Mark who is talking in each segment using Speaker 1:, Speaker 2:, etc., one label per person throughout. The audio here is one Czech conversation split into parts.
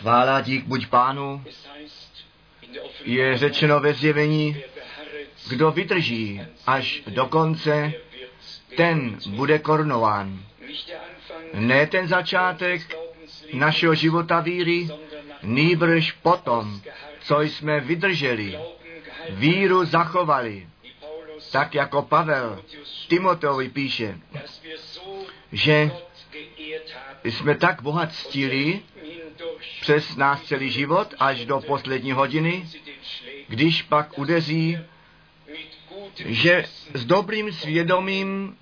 Speaker 1: Chvála dík buď pánu, je řečeno ve zjevení, kdo vydrží až do konce, ten bude korunován. Ne ten začátek našeho života víry, nýbrž potom, co jsme vydrželi, víru zachovali, tak jako Pavel Timoteovi píše, že jsme tak bohat ctili
Speaker 2: hindurch
Speaker 1: přes nás celý život až do poslední hodiny, když pak udeří, že s dobrým svědomím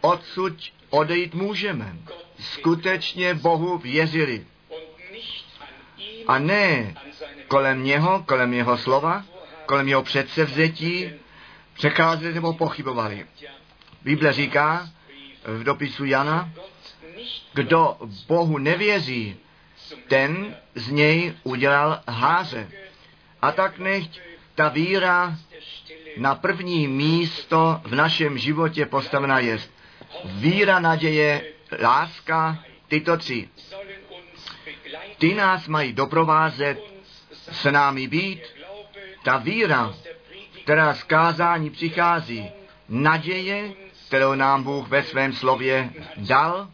Speaker 1: odsud odejít můžeme. Skutečně Bohu věřili. A ne kolem něho, kolem jeho slova, kolem jeho předsevzetí, přecházeli nebo pochybovali. Bible říká v dopisu Jana, kdo Bohu nevěří, ten z něj udělal háře. A tak nechť ta víra na první místo v našem životě postavená je. Víra, naděje, láska, tyto tři. Ty nás mají doprovázet, s námi být. Ta víra, která z kázání přichází, naděje, kterou nám Bůh ve svém slově dal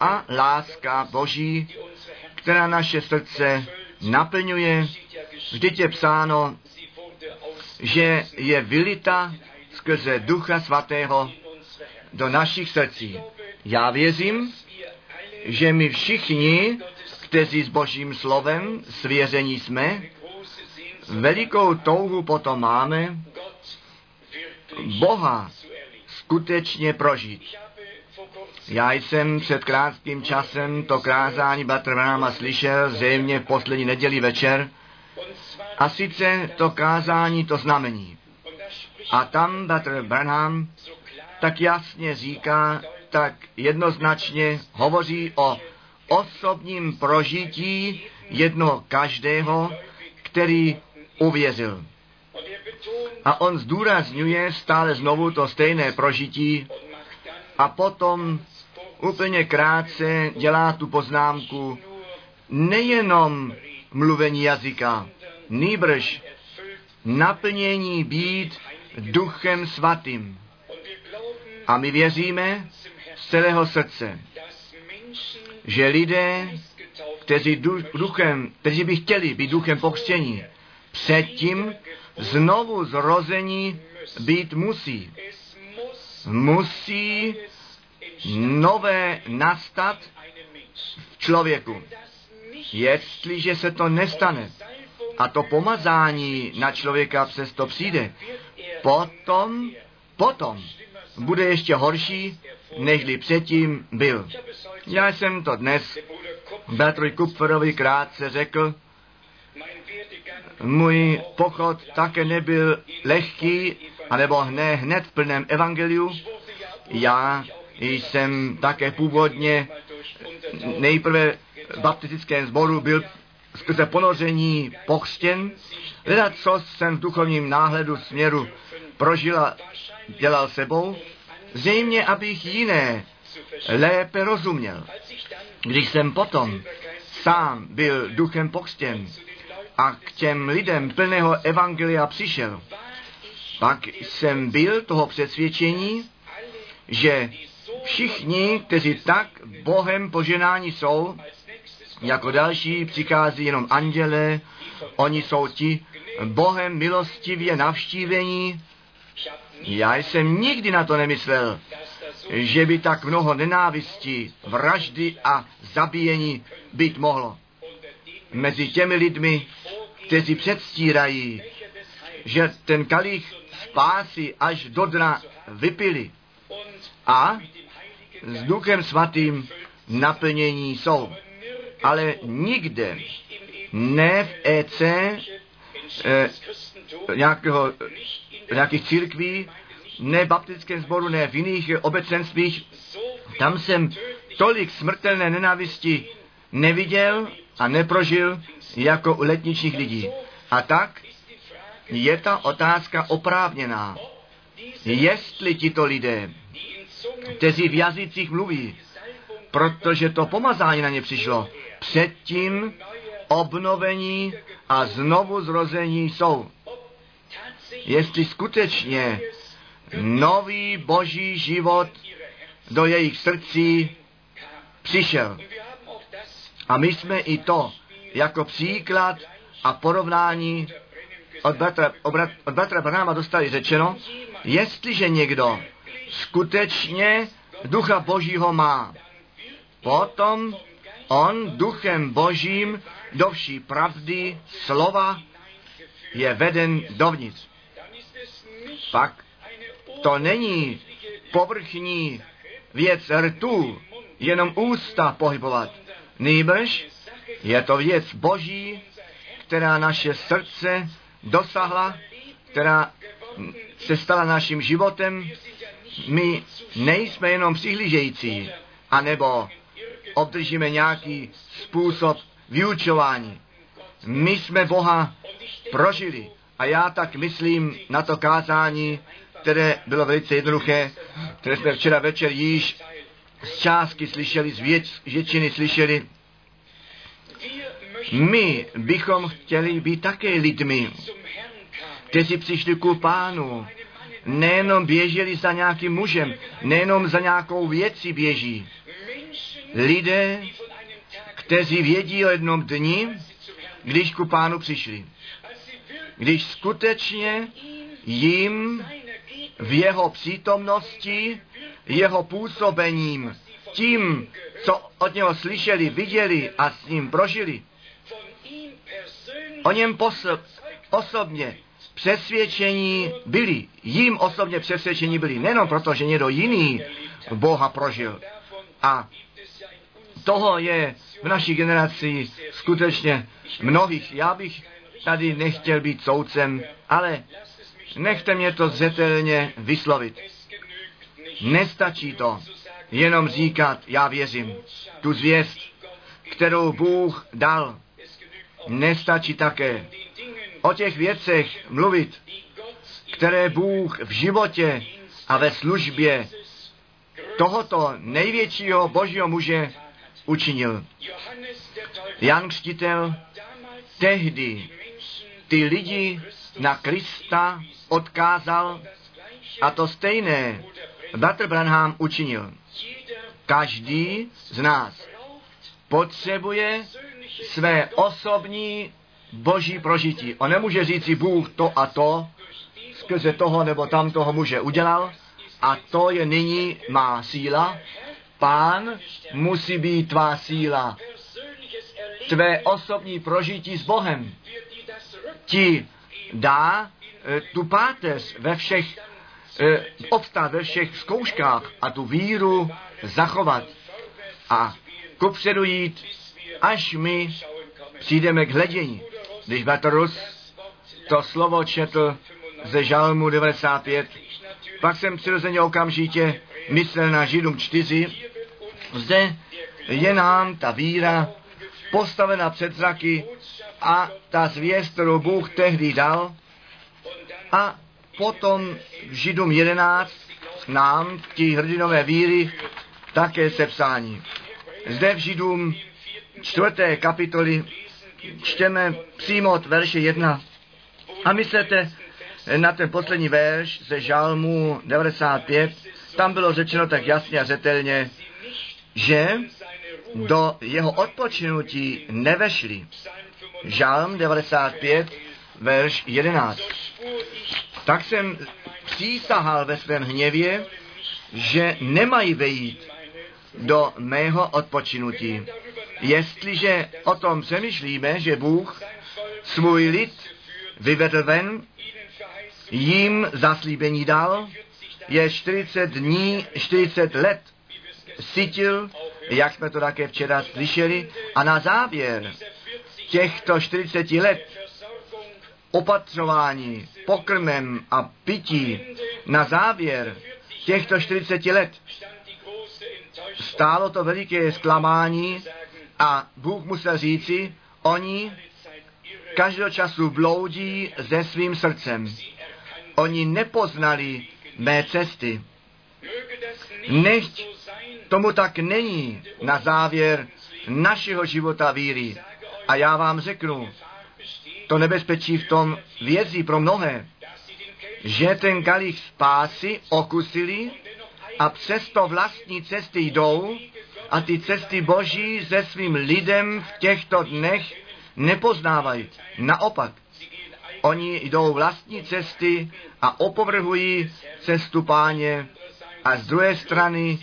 Speaker 1: a láska Boží, která naše srdce naplňuje. Vždyť je psáno, že je vylita skrze Ducha Svatého do našich srdcí. Já věřím, že my všichni, kteří s Božím slovem svěření jsme, velikou touhu potom máme Boha skutečně prožít. Já jsem před krátkým časem to kázání Batrvanama slyšel, zřejmě v poslední neděli večer, a sice to kázání, to znamení. A tam Batr Branham tak jasně říká, tak jednoznačně hovoří o osobním prožití jednoho každého, který uvěřil. A on zdůrazňuje stále znovu to stejné prožití a potom úplně krátce dělá tu poznámku nejenom mluvení jazyka, nýbrž naplnění být duchem svatým. A my věříme z celého srdce, že lidé, kteří, du, duchem, kteří by chtěli být duchem pokřtění, předtím znovu zrození být musí. Musí nové nastat v člověku. Jestliže se to nestane a to pomazání na člověka přesto přijde, potom, potom bude ještě horší, nežli předtím byl. Já jsem to dnes Bertroj Kupferovi krátce řekl, můj pochod také nebyl lehký, anebo hned, hned v plném evangeliu. Já jsem také původně nejprve v baptistickém sboru byl skrze ponoření pochstěn. Hledat, co jsem v duchovním náhledu směru prožila, dělal sebou, zřejmě, abych jiné lépe rozuměl. Když jsem potom sám byl duchem
Speaker 2: Leuten
Speaker 1: a k těm lidem plného evangelia přišel, pak jsem byl toho přesvědčení, že všichni, kteří tak Bohem poženáni jsou, jako další přichází jenom anděle, oni jsou ti Bohem milostivě navštívení. Já jsem nikdy na to nemyslel, že by tak mnoho nenávistí, vraždy a zabíjení být mohlo. Mezi těmi lidmi, kteří předstírají, že ten kalich spásy až do dna vypili a s duchem svatým naplnění jsou. Ale nikde, ne v EC,
Speaker 2: Christentums,
Speaker 1: nějakého, nějakých církví, ne v baptistickém sboru, ne v jiných obecenstvích. Tam jsem tolik smrtelné nenávisti neviděl a neprožil jako u letničních lidí. A tak je ta otázka oprávněná. Jestli tito lidé, kteří v jazycích mluví, protože to pomazání na ně přišlo, předtím obnovení a znovu zrození jsou. Jestli skutečně nový boží život do jejich srdcí přišel. A my jsme i to jako příklad a porovnání od bratra, od bratra Branhama dostali řečeno, jestliže někdo skutečně ducha božího má, potom on duchem božím do vší pravdy slova je veden dovnitř. Pak to není povrchní věc rtů, jenom ústa pohybovat. Nýbrž je to věc boží, která naše srdce dosahla, která se stala naším životem. My nejsme jenom přihlížející, anebo obdržíme nějaký způsob vyučování. My jsme Boha prožili. A já tak myslím na to kázání, které bylo velice jednoduché, které jsme včera večer již z částky slyšeli, z většiny slyšeli. My bychom chtěli být také lidmi, kteří přišli ku pánu, nejenom běželi za nějakým mužem, nejenom za nějakou věcí běží. Lidé, kteří vědí o jednom dni, když ku pánu přišli. Když skutečně jim v jeho přítomnosti, jeho působením, tím, co od něho slyšeli, viděli a s ním prožili, o něm posob, osobně přesvědčení byli, jim osobně přesvědčení byli, nejenom proto, že někdo jiný Boha prožil. A toho je v naší generaci skutečně mnohých. Já bych tady nechtěl být soudcem, ale nechte mě to zřetelně vyslovit. Nestačí to jenom říkat, já věřím. Tu zvěst, kterou Bůh dal, nestačí také o těch věcech mluvit, které Bůh v životě a ve službě tohoto největšího božího muže učinil. Jan Křtitel tehdy ty lidi na Krista odkázal a to stejné Bratr Branham učinil. Každý z nás potřebuje své osobní boží prožití. On nemůže říci Bůh to a to, skrze toho nebo tam toho muže udělal a to je nyní má síla. Pán musí být tvá síla. Tvé osobní prožití s Bohem ti dá e, tu páteř ve všech, e, obstát ve všech zkouškách a tu víru zachovat a kupředu jít, až my přijdeme k hledění. Když Batorus to slovo četl ze Žalmu 95, pak jsem přirozeně okamžitě myslel na Židům 4. Zde je nám ta víra postavena před zraky a ta zvěst, kterou Bůh tehdy dal, a potom Židům 11 nám ti hrdinové víry také sepsání. Zde v Židům čtvrté kapitoly čteme přímo od verše 1. A myslete na ten poslední verš ze Žalmu 95, tam bylo řečeno tak jasně a řetelně, že do jeho odpočinutí nevešli. Žalm 95, verš 11. Tak jsem přísahal ve svém hněvě, že nemají vejít do mého odpočinutí. Jestliže o tom přemýšlíme, že Bůh svůj lid vyvedl ven, jim zaslíbení dal, je 40 dní, 40 let cítil, jak jsme to také včera slyšeli, a na závěr těchto 40 let opatřování pokrmem a pití na závěr těchto 40 let stálo to veliké zklamání a Bůh musel říci, oni každého času bloudí se svým srdcem. Oni nepoznali mé cesty. Nechť tomu tak není na závěr našeho života víry. A já vám řeknu, to nebezpečí v tom vězí pro mnohé, že ten kalich spásy okusili a přesto vlastní cesty jdou a ty cesty Boží se svým lidem v těchto dnech nepoznávají. Naopak, oni jdou vlastní cesty a opovrhují cestu páně a z druhé strany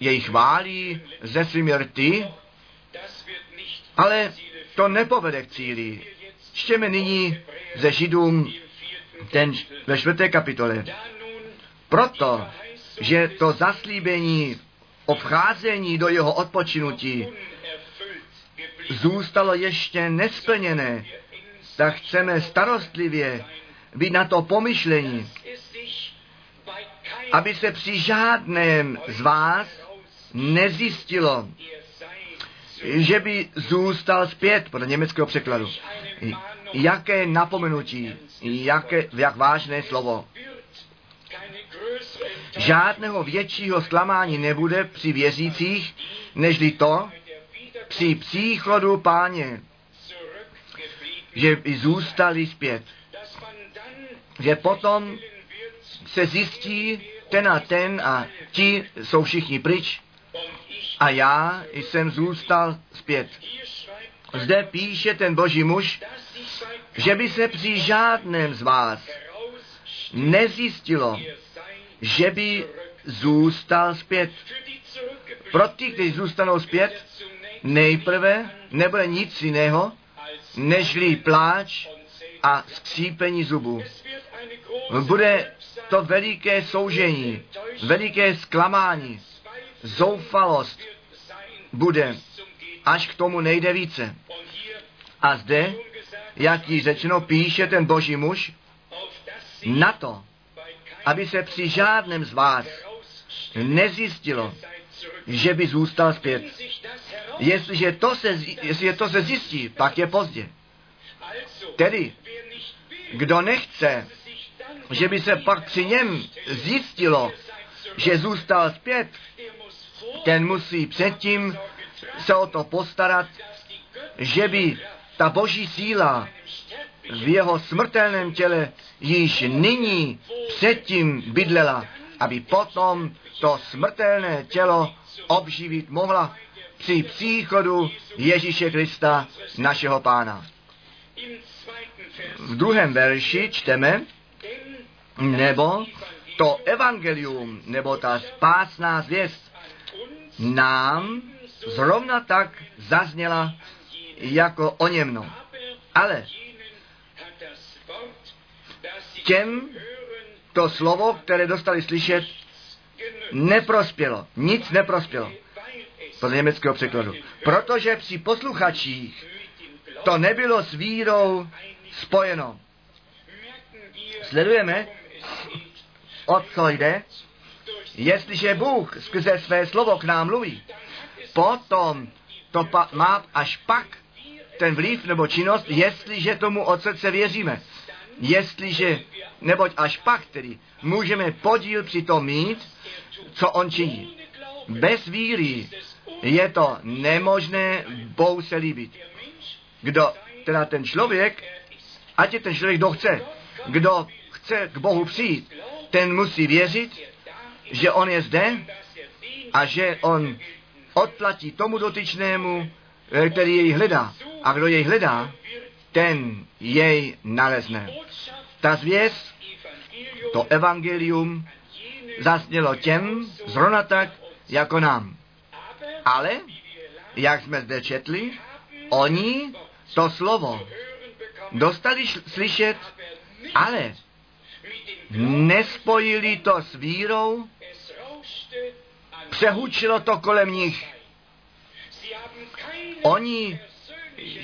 Speaker 1: jej chválí ze svými rty, ale to nepovede k cíli. Čtěme nyní ze Židům ten ve čtvrté kapitole. Proto, že to zaslíbení o vcházení do jeho odpočinutí zůstalo ještě nesplněné, tak chceme starostlivě být na to pomyšlení, aby se při žádném z vás nezjistilo, že by zůstal zpět, podle německého překladu. Jaké napomenutí, jaké, jak vážné slovo. Žádného většího zklamání nebude při věřících, nežli to při příchodu páně, že by zůstali zpět. Že potom se zjistí ten a ten a ti jsou všichni pryč a já jsem zůstal zpět. Zde píše ten boží muž, že by se při žádném z vás nezjistilo, že by zůstal zpět. Pro ty, kteří zůstanou zpět, nejprve nebude nic jiného, nežli pláč a skřípení zubů. Bude to veliké soužení, veliké zklamání, zoufalost bude, až k tomu nejde více. A zde, jak jí řečeno, píše ten boží muž, na to, aby se při žádném z vás nezjistilo, že by zůstal zpět. Jestliže to se, jestliže to se zjistí, pak je pozdě. Tedy, kdo nechce, že by se pak při něm zjistilo, že zůstal zpět, ten musí předtím se o to postarat, že by ta boží síla v jeho smrtelném těle již nyní předtím bydlela, aby potom to smrtelné tělo obživit mohla při příchodu Ježíše Krista, našeho pána. V druhém verši čteme, nebo to evangelium, nebo ta spásná zvěst nám zrovna tak zazněla jako o němno. Ale těm to slovo, které dostali slyšet, neprospělo. Nic neprospělo. Podle německého překladu. Protože při posluchačích to nebylo s vírou spojeno. Sledujeme, o co jde? Jestliže Bůh skrze své slovo k nám mluví, potom to pa- má až pak ten vliv nebo činnost, jestliže tomu od srdce věříme. Jestliže, neboť až pak tedy, můžeme podíl při tom mít, co on činí. Bez víry je to nemožné Bohu se líbit. Kdo, teda ten člověk, ať je ten člověk, kdo chce, kdo chce k Bohu přijít, ten musí věřit, že on je zde a že on odplatí tomu dotyčnému, eh, který jej hledá. A kdo jej hledá, ten jej nalezne. Ta zvěst, to evangelium, zasnělo těm zrovna tak, jako nám. Ale, jak jsme zde četli, oni to slovo dostali slyšet, ale nespojili to s vírou, přehučilo to kolem nich. Oni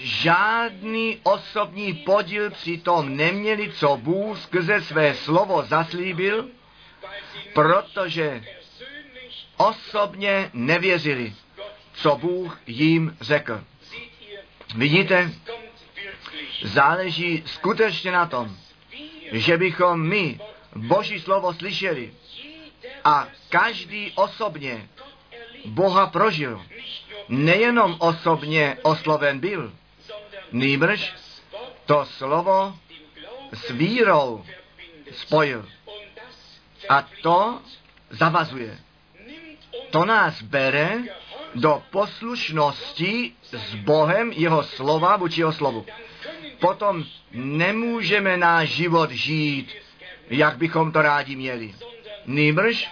Speaker 1: žádný osobní podíl přitom neměli, co Bůh skrze své slovo zaslíbil, protože osobně nevěřili, co Bůh jim řekl. Vidíte, záleží skutečně na tom, že bychom my Boží slovo slyšeli a každý osobně Boha prožil. Nejenom osobně osloven byl, nýbrž to slovo s vírou spojil. A to zavazuje. To nás bere do poslušnosti s Bohem, jeho slova vůči jeho slovu. Potom nemůžeme náš život žít, jak bychom to rádi měli. Nýbrž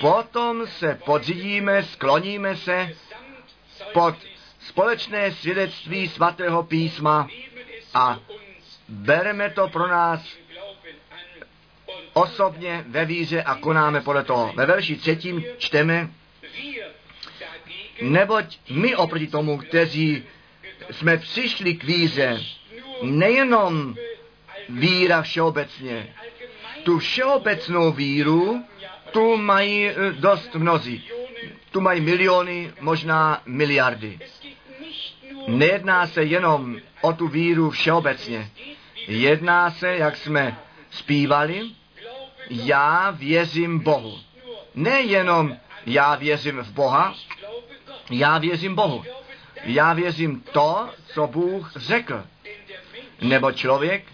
Speaker 1: potom se podřídíme, skloníme se pod společné svědectví svatého písma a bereme to pro nás osobně ve víře a konáme podle toho. Ve verši třetím čteme, neboť my oproti tomu, kteří jsme přišli k víře, nejenom víra všeobecně, tu všeobecnou víru, tu mají eh, dost mnozí. Tu mají miliony, možná miliardy. Nejedná se jenom o tu víru všeobecně. Jedná se, jak jsme zpívali, já věřím Bohu. Nejenom já věřím v Boha, já věřím Bohu. Já věřím to, co Bůh řekl. Nebo člověk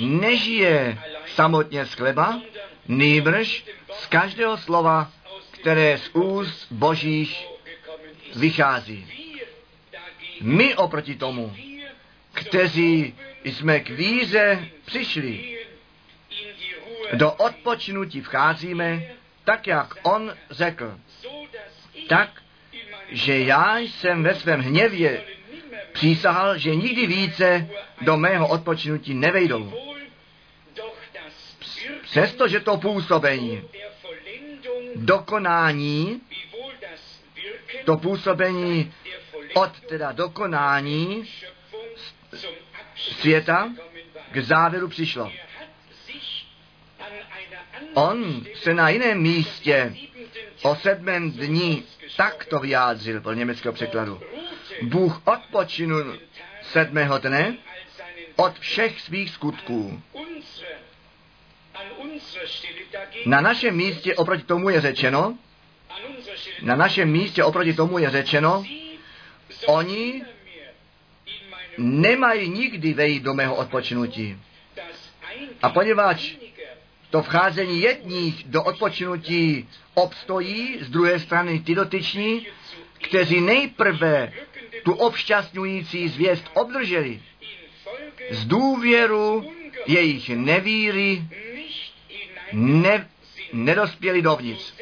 Speaker 1: nežije samotně z chleba, nýbrž z každého slova, které z úst Božích vychází. My oproti tomu, kteří jsme k víze přišli, do odpočinutí vcházíme, tak jak on řekl. Tak, že já jsem ve svém hněvě přísahal, že nikdy více do mého odpočinutí nevejdou. Přestože to působení, dokonání, to působení od teda dokonání světa k závěru přišlo. On se na jiném místě o sedmém dní takto vyjádřil po německého překladu. Bůh odpočinul sedmého dne od všech svých skutků. Na našem místě oproti tomu je řečeno, na našem místě oproti tomu je řečeno, oni nemají nikdy vejít do mého odpočinutí. A poněvadž to vcházení jedních do odpočinutí obstojí, z druhé strany ty dotyční, kteří nejprve tu obšťastňující zvěst obdrželi, z důvěru jejich nevíry ne, nedospěli dovnitř.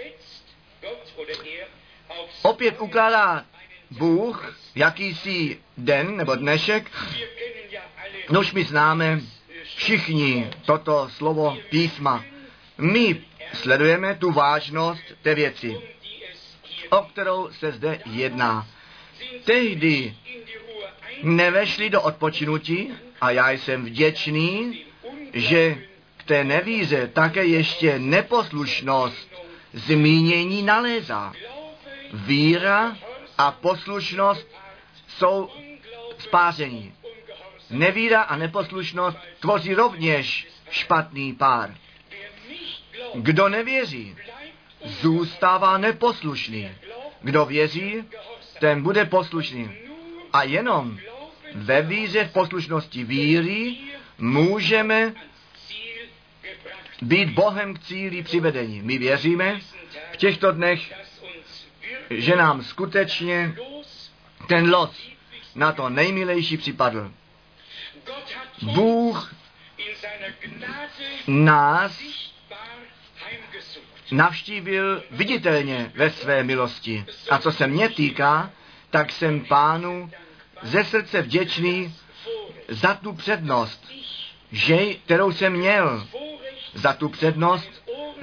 Speaker 1: Opět ukládá Bůh jakýsi den nebo dnešek, nož my známe všichni toto slovo písma. My sledujeme tu vážnost té věci, o kterou se zde jedná. Tehdy nevešli do odpočinutí a já jsem vděčný, že té nevíře také ještě neposlušnost zmínění nalézá. Víra a poslušnost jsou spásení. Nevíra a neposlušnost tvoří rovněž špatný pár. Kdo nevěří, zůstává neposlušný. Kdo věří, ten bude poslušný. A jenom ve víře v poslušnosti víry můžeme být Bohem k cíli přivedení. My věříme v těchto dnech, že nám skutečně ten los na to nejmilejší připadl. Bůh nás navštívil viditelně ve své milosti. A co se mě týká, tak jsem pánu ze srdce vděčný za tu přednost, že, kterou jsem měl, za tu přednost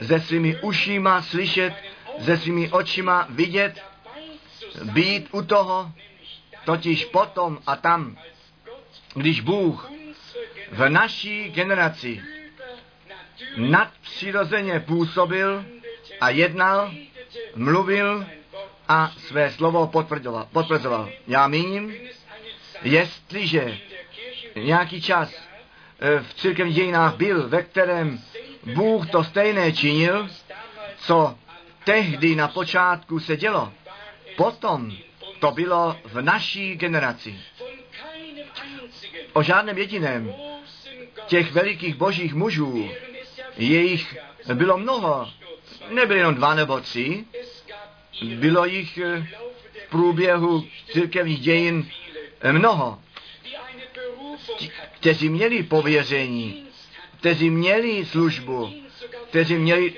Speaker 1: se svými ušima slyšet, se svými očima vidět, být u toho, totiž potom a tam, když Bůh v naší generaci nadpřirozeně působil a jednal, mluvil a své slovo potvrzoval. Já míním, jestliže nějaký čas v církevních dějinách byl, ve kterém Bůh to stejné činil, co tehdy na počátku se dělo, potom to bylo v naší generaci. O žádném jediném těch velikých božích mužů, jejich bylo mnoho, nebyly jenom dva nebo tři, bylo jich eh, v průběhu církevních dějin eh, mnoho, Ti- kteří měli pověření, kteří měli službu, kteří měli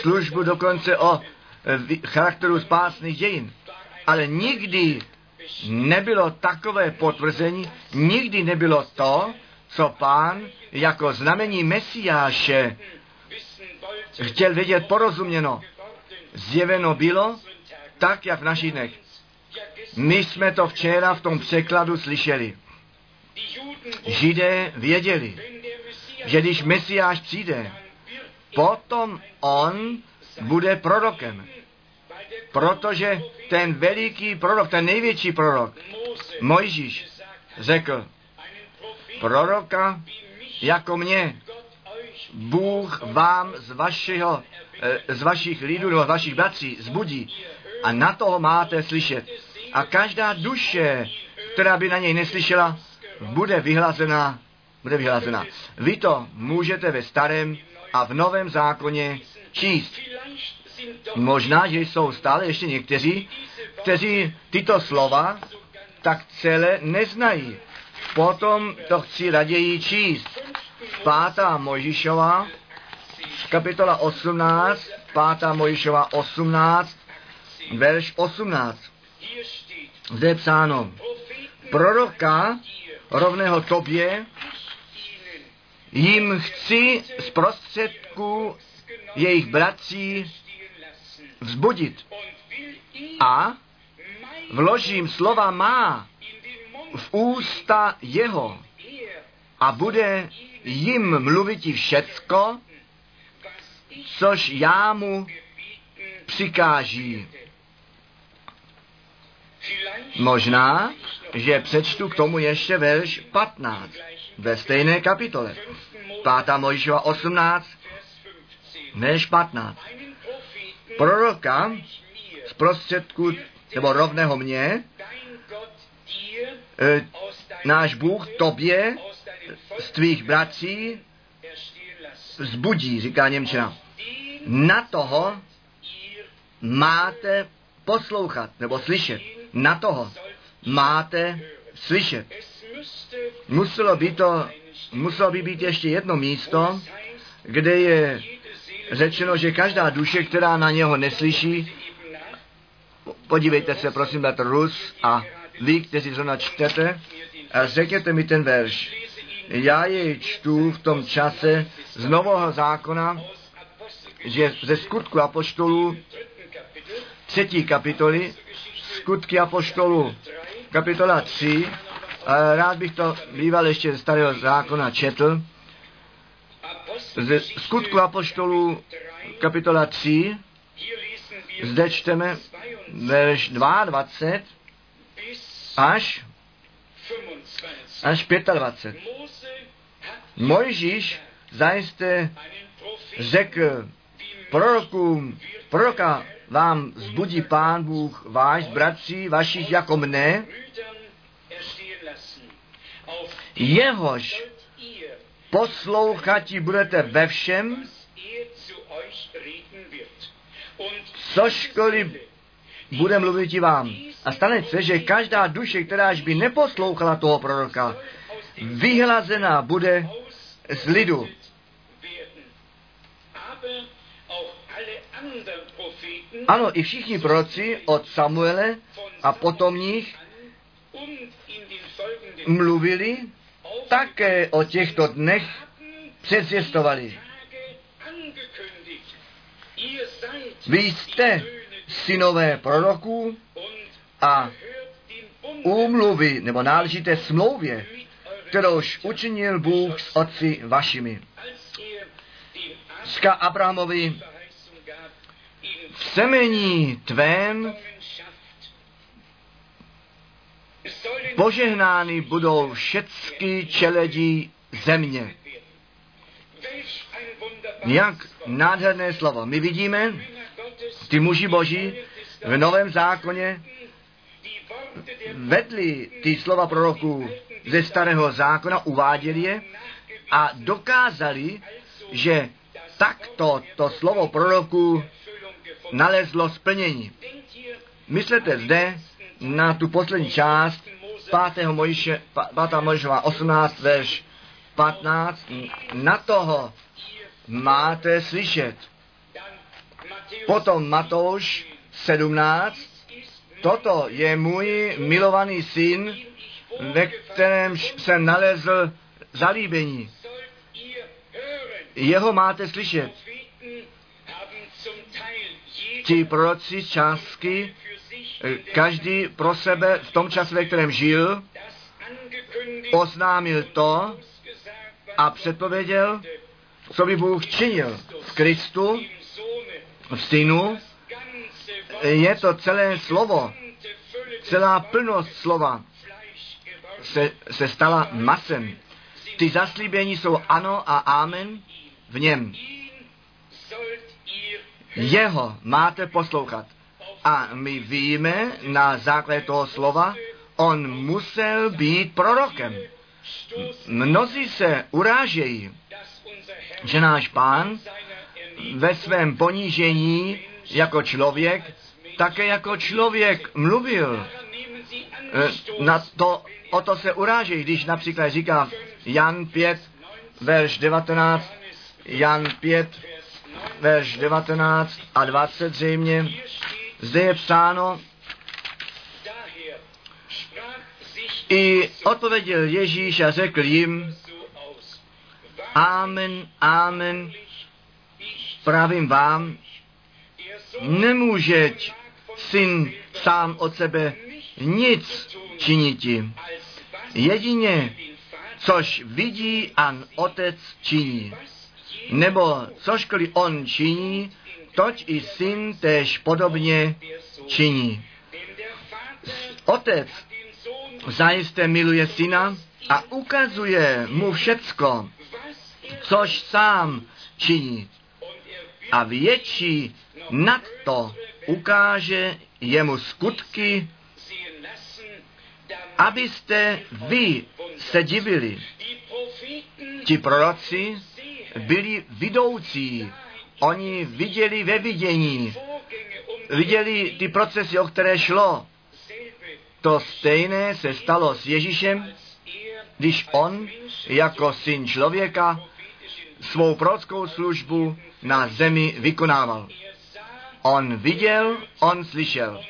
Speaker 1: službu dokonce o vy- charakteru spásných dějin. Ale nikdy nebylo takové potvrzení, nikdy nebylo to, co pán jako znamení Mesiáše chtěl vědět porozuměno. Zjeveno bylo tak, jak v našich dnech. My jsme to včera v tom překladu slyšeli. Židé věděli, že když Mesiáš přijde, potom on bude prorokem. Protože ten veliký prorok, ten největší prorok, Mojžíš, řekl, proroka jako mě, Bůh vám z, vašeho, eh, z vašich lidů nebo z vašich bratří zbudí a na toho máte slyšet. A každá duše, která by na něj neslyšela, bude vyhlazená. Bude vyhlazená. Vy to můžete ve starém a v novém zákoně číst. Možná, že jsou stále ještě někteří, kteří tyto slova tak celé neznají. Potom to chci raději číst. Pátá Mojžišová, kapitola 18, pátá Mojžišová 18, verš 18. Zde je psáno, proroka rovného tobě. Jim chci z prostředku jejich bratří vzbudit. A vložím slova má v ústa jeho. A bude jim mluvit všecko, což já mu přikáží. Možná, že přečtu k tomu ještě verš 15 ve stejné kapitole. 5. Mojžíšova 18, verš 15. Proroka z prostředku, nebo rovného mě, e, náš Bůh tobě z tvých bratří vzbudí, říká Němčina. Na toho máte poslouchat nebo slyšet. Na toho máte slyšet. Muselo by to, muselo by být ještě jedno místo, kde je řečeno, že každá duše, která na něho neslyší, podívejte se, prosím, bratr Rus a vy, kteří zrovna čtete, a řekněte mi ten verš. Já jej čtu v tom čase z Nového zákona, že ze skutku apoštolů třetí kapitoly, skutky apoštolů, kapitola 3, a rád bych to býval ještě ze starého zákona četl, ze skutku apoštolů, kapitola 3, zde čteme verš 22 až, až 25. Mojžíš zajisté řekl prorokům, proroka vám zbudí pán Bůh váš, bratří vašich jako mne, jehož poslouchati budete ve všem, cožkoliv bude mluvit i vám. A stane se, že každá duše, kteráž by neposlouchala toho proroka, vyhlazená bude z lidu. Ano, i všichni proroci od Samuele a potomních mluvili také o těchto dnech předzvěstovali. Vy jste synové proroků a úmluvy, nebo náležíte smlouvě, kterouž učinil Bůh s otci vašimi. Ska Abrahamovi v semení tvém požehnány budou všecky čeledí země. Jak nádherné slovo. My vidíme, ty muži boží v Novém zákoně vedli ty slova proroků ze starého zákona, uváděli je a dokázali, že takto to slovo proroků nalezlo splnění. Myslete zde na tu poslední část 5. Mojiše, 5. Mojišova 18, verš 15. Na toho máte slyšet. Potom Matouš 17. Toto je můj milovaný syn, ve kterém jsem nalezl zalíbení. Jeho máte slyšet. Ti proroci částky, každý pro sebe v tom čase, ve kterém žil, oznámil to a předpověděl, co by Bůh činil v Kristu, v synu. Je to celé slovo, celá plnost slova se, se stala masem. Ty zaslíbení jsou ano a amen v něm. Jeho máte poslouchat. A my víme na základě toho slova, on musel být prorokem. Mnozí se urážejí, že náš pán ve svém ponížení jako člověk, také jako člověk mluvil. Na to, o to se urážejí, když například říká Jan 5, verš 19, Jan 5, verš 19 a 20 zřejmě. Zde je psáno, i odpověděl Ježíš a řekl jim, Amen, amen, pravím vám, nemůže syn sám od sebe nic činiti. Jedině, což vidí a otec činí. Nebo cožkoliv on činí, toť i syn též podobně činí. Otec zajisté miluje syna a ukazuje mu všecko, což sám činí. A větší nad to ukáže jemu skutky, abyste vy se divili. Ti proroci byli vidoucí, oni viděli ve vidění, viděli ty procesy, o které šlo. To stejné se stalo s Ježíšem, když on jako syn člověka svou prorockou službu na zemi vykonával. On viděl, on slyšel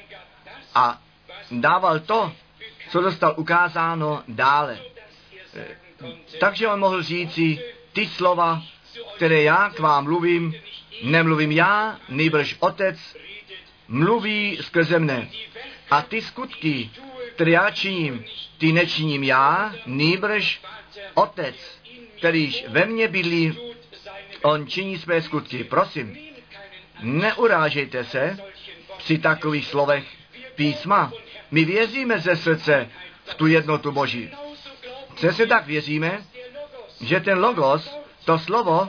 Speaker 1: a dával to, co dostal ukázáno dále. Takže on mohl říci, ty slova, které já k vám mluvím, nemluvím já, nejbrž otec, mluví skrze mne. A ty skutky, které já činím, ty nečiním já, nejbrž otec, kterýž ve mně bydlí, on činí své skutky. Prosím, neurážejte se při takových slovech písma. My věříme ze srdce v tu jednotu Boží. Přesně tak věříme, že ten logos, to slovo,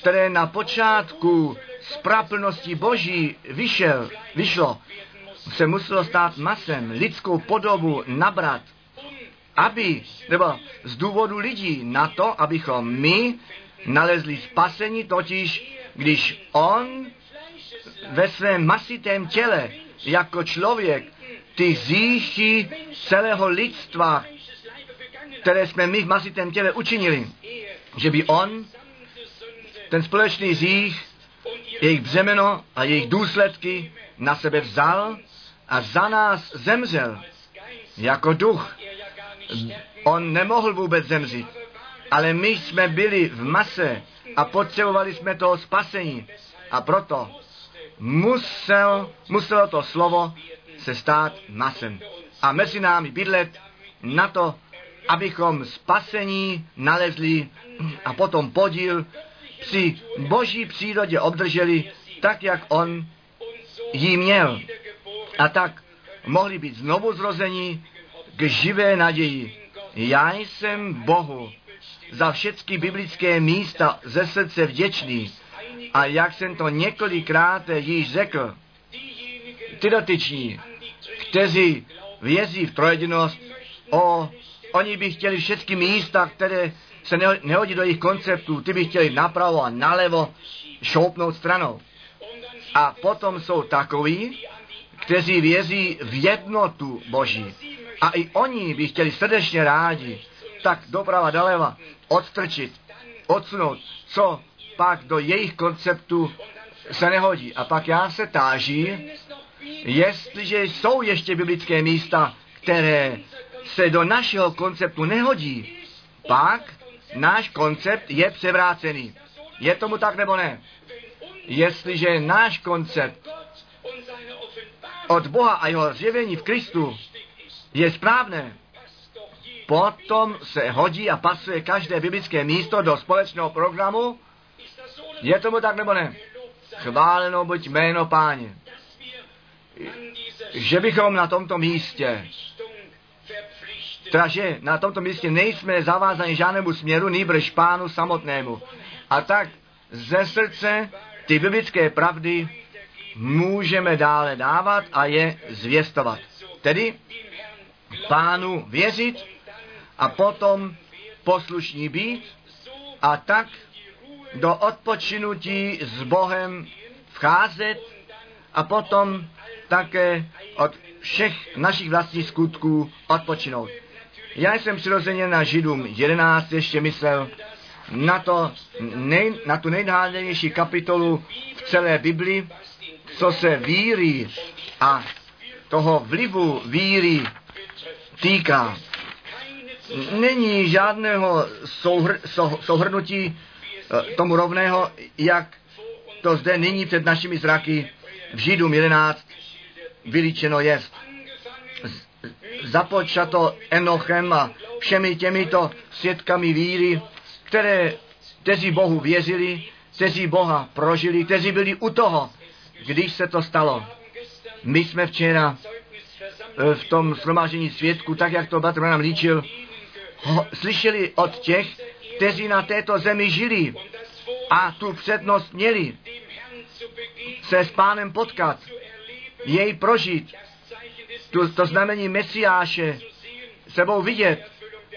Speaker 1: které na počátku z praplnosti Boží vyšel, vyšlo, se muselo stát masem, lidskou podobu nabrat, aby, nebo z důvodu lidí na to, abychom my nalezli spasení, totiž když on ve svém masitém těle jako člověk ty zíchy celého lidstva, které jsme my v masitém těle učinili, že by on ten společný zích, jejich břemeno a jejich důsledky na sebe vzal a za nás zemřel jako duch. On nemohl vůbec zemřít, ale my jsme byli v mase a potřebovali jsme toho spasení. A proto musel, muselo to slovo se stát masem. A mezi námi bydlet na to, abychom spasení nalezli a potom podíl při boží přírodě obdrželi tak, jak on jí měl. A tak mohli být znovu zrození k živé naději. Já jsem Bohu za všechny biblické místa ze srdce vděčný. A jak jsem to několikrát již řekl, ty dotyční, kteří vězí v trojedinost, o, oni by chtěli všechny místa, které se neho- nehodí do jejich konceptů, ty by chtěli napravo a nalevo šoupnout stranou. A potom jsou takoví, kteří věří v jednotu Boží. A i oni by chtěli srdečně rádi tak doprava doleva odstrčit, odsunout, co pak do jejich konceptu se nehodí. A pak já se táží, jestliže jsou ještě biblické místa, které se do našeho konceptu nehodí, pak náš koncept je převrácený. Je tomu tak nebo ne? Jestliže náš koncept od Boha a jeho zjevení v Kristu je správné, potom se hodí a pasuje každé biblické místo do společného programu. Je tomu tak nebo ne? Chváleno buď jméno páně. Že bychom na tomto místě, teda že na tomto místě nejsme zavázáni žádnému směru, nýbrž pánu samotnému. A tak ze srdce ty biblické pravdy můžeme dále dávat a je zvěstovat. Tedy pánu věřit a potom poslušní být a tak do odpočinutí s Bohem vcházet a potom také od všech našich vlastních skutků odpočinout. Já jsem přirozeně na Židům 11 ještě myslel na, to nej, na tu nejnádhernější kapitolu v celé Bibli, co se víry a toho vlivu víry týká. Není žádného souhr, sou, souhrnutí eh, tomu rovného, jak to zde nyní před našimi zraky v Židům 11 vylíčeno je. Započato Enochem a všemi těmito svědkami víry, které, kteří Bohu věřili, kteří Boha prožili, kteří byli u toho, když se to stalo. My jsme včera eh, v tom shromáždění svědku, tak jak to Bratr nám líčil, ho, slyšeli od těch, kteří na této zemi žili a tu přednost měli se s pánem potkat, jej prožít, tu, to znamení Mesiáše sebou vidět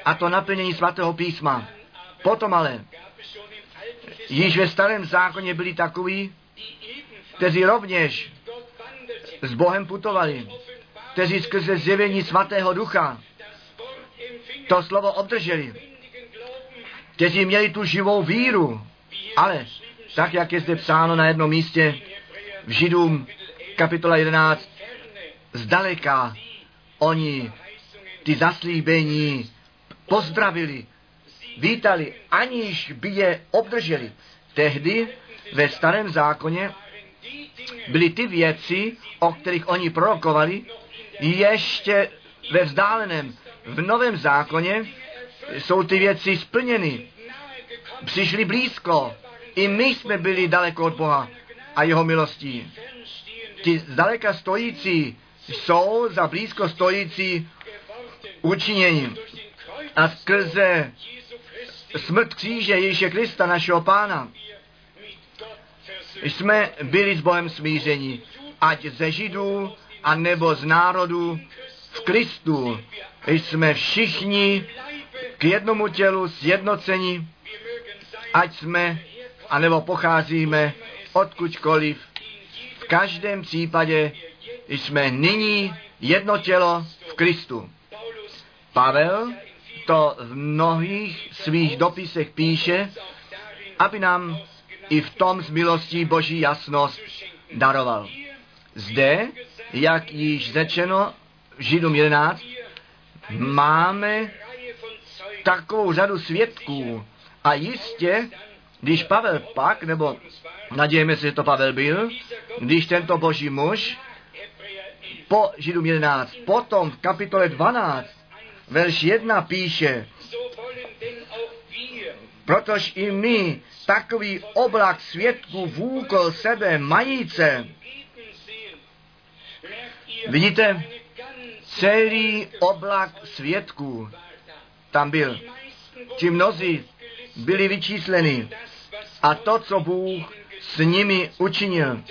Speaker 1: a to naplnění svatého písma. Potom ale, již ve starém zákoně byli takoví, kteří rovněž s Bohem putovali, kteří skrze zjevení svatého ducha to slovo obdrželi, kteří měli tu živou víru, ale tak, jak je zde psáno na jednom místě v Židům kapitola 11, zdaleka oni ty zaslíbení pozdravili, vítali, aniž by je obdrželi. Tehdy ve starém zákoně byly ty věci, o kterých oni prorokovali, ještě ve vzdáleném. V novém zákoně jsou ty věci splněny. Přišli blízko. I my jsme byli daleko od Boha a jeho milostí. Ti zdaleka stojící jsou za blízko stojící učinění. A skrze smrt kříže Ježíše Krista, našeho pána, jsme byli s Bohem smíření, ať ze Židů, a nebo z národů v Kristu. Jsme všichni k jednomu tělu sjednoceni, ať jsme, anebo pocházíme odkudkoliv. V každém případě jsme nyní jedno tělo v Kristu. Pavel to v mnohých svých dopisech píše, aby nám i v tom z milostí Boží jasnost daroval. Zde, jak již řečeno v Židům 11, máme takovou řadu svědků a jistě, když Pavel pak, nebo nadějeme se, že to Pavel byl, když tento boží muž po Židům 11, potom v kapitole 12, verš 1 píše, Protož i my takový oblak svědků vůkol sebe majíce. Vidíte, celý oblak svědků tam byl. Ti mnozí byli vyčísleni. A to, co Bůh s nimi učinil,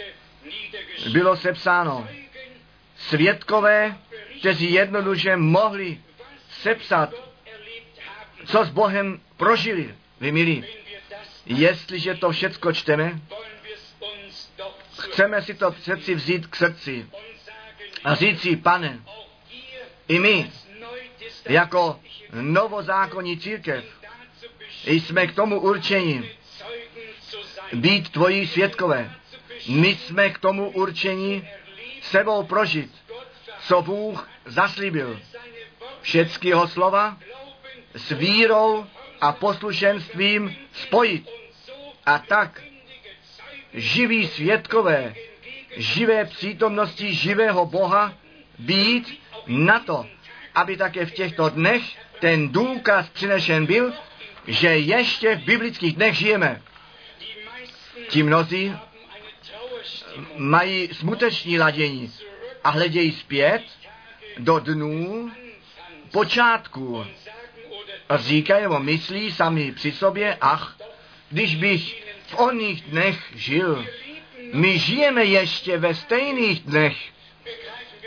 Speaker 1: bylo sepsáno. Svědkové kteří jednoduše mohli sepsat, co s Bohem prožili. Vy milí, jestliže to všecko čteme, chceme si to přeci vzít k srdci a říct si, pane, i my, jako novozákonní církev, jsme k tomu určeni být tvojí světkové. My jsme k tomu určeni sebou prožit, co Bůh zaslíbil. Všecky jeho slova s vírou a poslušenstvím spojit. A tak živí světkové, živé přítomnosti živého Boha být na to, aby také v těchto dnech ten důkaz přinešen byl, že ještě v biblických dnech žijeme. Ti mnozí mají smuteční ladění a hledějí zpět do dnů počátku. Říkají nebo myslí sami při sobě, ach, když bych v oných dnech žil. My žijeme ještě ve stejných dnech.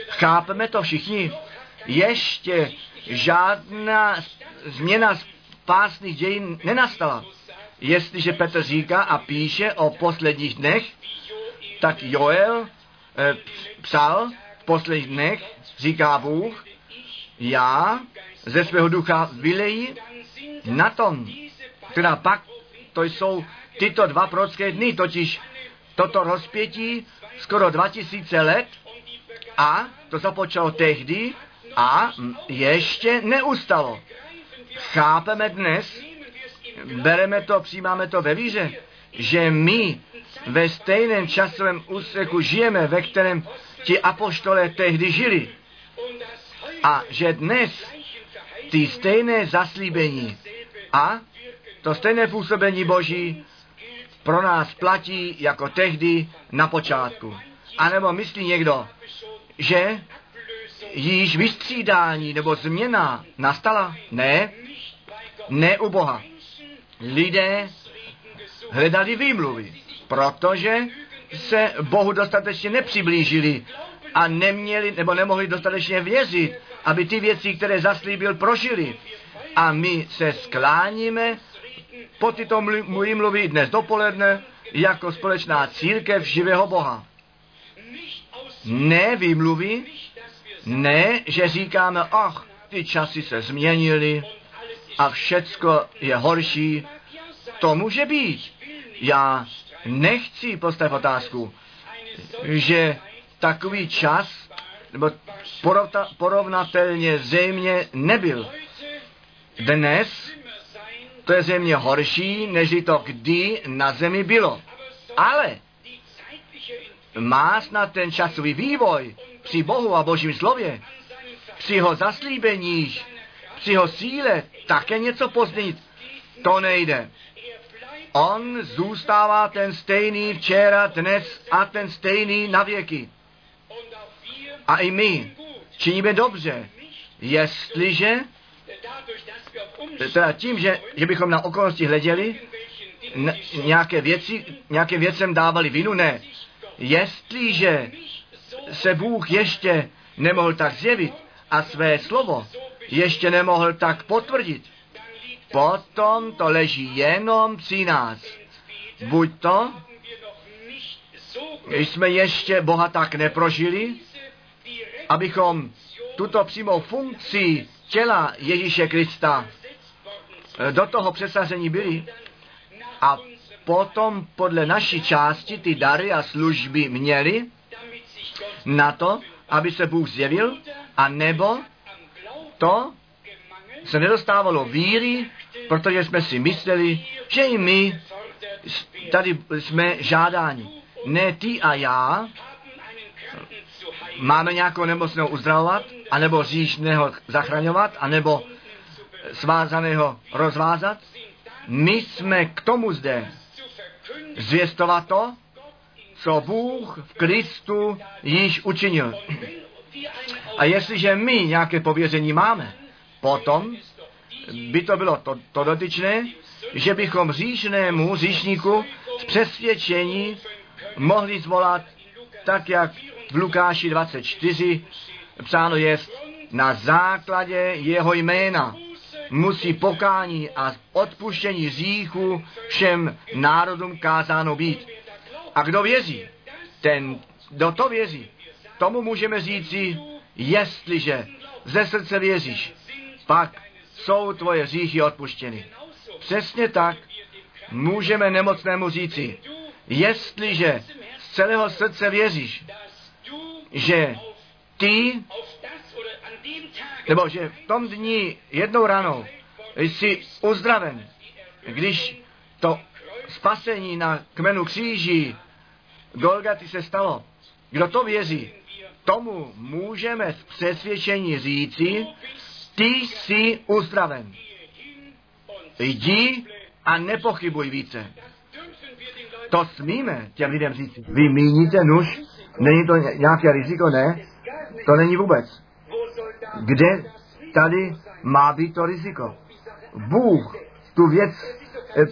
Speaker 1: Chápeme to všichni? Ještě žádná změna spásných dějin nenastala. Jestliže Petr říká a píše o posledních dnech, tak Joel e, psal v posledních dnech, říká Bůh, já ze svého ducha vylejí na tom, teda pak to jsou tyto dva prorocké dny, totiž toto rozpětí skoro 2000 let a to započalo tehdy a ještě neustalo. Chápeme dnes, bereme to, přijímáme to ve víře, že my ve stejném časovém úseku žijeme, ve kterém ti apoštole tehdy žili. A že dnes ty stejné zaslíbení a to stejné působení Boží pro nás platí jako tehdy na počátku. A nebo myslí někdo, že již vystřídání nebo změna nastala? Ne, ne u Boha. Lidé hledali výmluvy, protože se Bohu dostatečně nepřiblížili a neměli nebo nemohli dostatečně věřit, aby ty věci, které zaslíbil, prožili. A my se skláníme po tyto mluvy dnes dopoledne jako společná církev živého Boha. Ne výmluvy, ne, že říkáme, ach, ty časy se změnily a všecko je horší. To může být. Já nechci postavit otázku, že takový čas, nebo porovnatelně zřejmě nebyl. Dnes to je země horší, než to kdy na zemi bylo. Ale má snad ten časový vývoj při Bohu a Božím slově, při jeho zaslíbeních, při jeho síle také něco pozměnit. To nejde. On zůstává ten stejný včera, dnes a ten stejný na věky. A i my činíme dobře, jestliže teda tím, že, že bychom na okolnosti hleděli, n- nějaké, věci, nějaké věcem dávali vinu, ne. Jestliže se Bůh ještě nemohl tak zjevit a své slovo ještě nemohl tak potvrdit, potom to leží jenom při nás. Buď to, jsme ještě Boha tak neprožili, abychom tuto přímou funkci těla Ježíše Krista eh, do toho přesazení byli a potom podle naší části ty dary a služby měli na to, aby se Bůh zjevil, a nebo to se nedostávalo víry, protože jsme si mysleli, že i my tady jsme žádáni. Ne ty a já máme nějakou nemocnou uzdravovat, anebo říšného zachraňovat, anebo svázaného rozvázat. My jsme k tomu zde zvěstovat to, co Bůh v Kristu již učinil. A jestliže my nějaké pověření máme, potom by to bylo to, to dotyčné, že bychom říšnému říšníku z přesvědčení mohli zvolat tak, jak v Lukáši 24 psáno je, na základě jeho jména musí pokání a odpuštění říchu všem národům kázáno být. A kdo věří, ten, kdo to věří, tomu můžeme říci, jestliže ze srdce věříš, pak jsou tvoje říchy odpuštěny. Přesně tak můžeme nemocnému říci, jestliže z celého srdce věříš, že ty, nebo že v tom dní jednou ranou jsi uzdraven, když to spasení na kmenu kříží Golgaty se stalo. Kdo to věří, tomu můžeme v přesvědčení říci, ty jsi uzdraven. Jdi a nepochybuj více. To smíme těm lidem říct. Vy míníte nuž, není to nějaké riziko, ne? To není vůbec. Kde tady má být to riziko? Bůh tu věc e, e,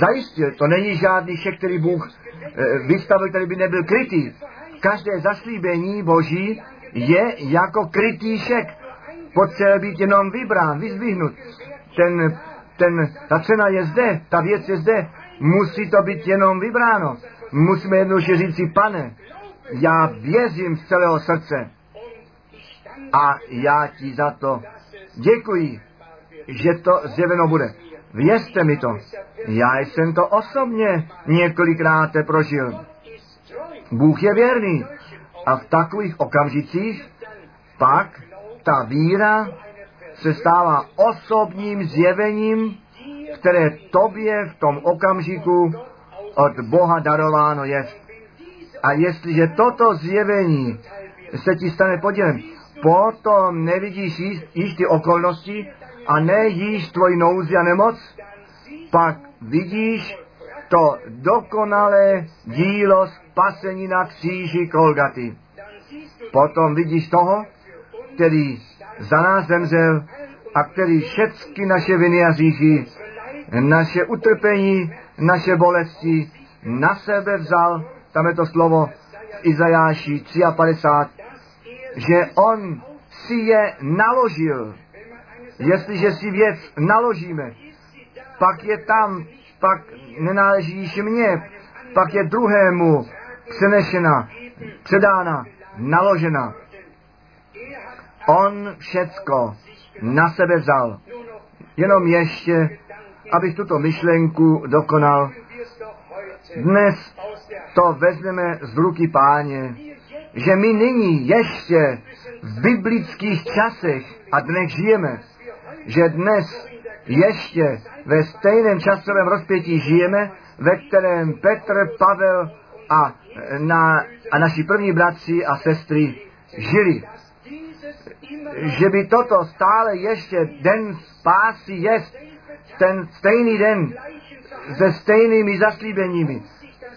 Speaker 1: zajistil. To není žádný šek, který Bůh e, vystavil, který by nebyl krytý. Každé zaslíbení Boží je jako krytý šek. Potřebuje být jenom vybrán, vyzvihnut. Ten, ten, ta cena je zde, ta věc je zde. Musí to být jenom vybráno. Musíme jednoduše si, pane, já věřím z celého srdce a já ti za to děkuji, že to zjeveno bude. Věřte mi to. Já jsem to osobně několikrát prožil. Bůh je věrný. A v takových okamžicích pak ta víra se stává osobním zjevením, které tobě v tom okamžiku od Boha darováno je. A jestliže toto zjevení se ti stane podělem, potom nevidíš již, již ty okolnosti a ne již tvoji nouzi a nemoc, pak vidíš to dokonalé dílo spasení na kříži Kolgaty. Potom vidíš toho, který za nás zemřel a který všechny naše viny a říchy, naše utrpení, naše bolesti na sebe vzal, tam je to slovo v Izajáši 53, že on si je naložil. Jestliže si věc naložíme, pak je tam, pak nenáleží již mně, pak je druhému přenešena, předána, naložena. On všecko na sebe vzal. Jenom ještě, abych tuto myšlenku dokonal. Dnes to vezmeme z ruky páně, že my nyní ještě v biblických časech a dnech žijeme, že dnes ještě ve stejném časovém rozpětí žijeme, ve kterém Petr, Pavel a, na, a naši první bratři a sestry žili. Že by toto stále ještě den spásy jest, ten stejný den se stejnými zaslíbeními,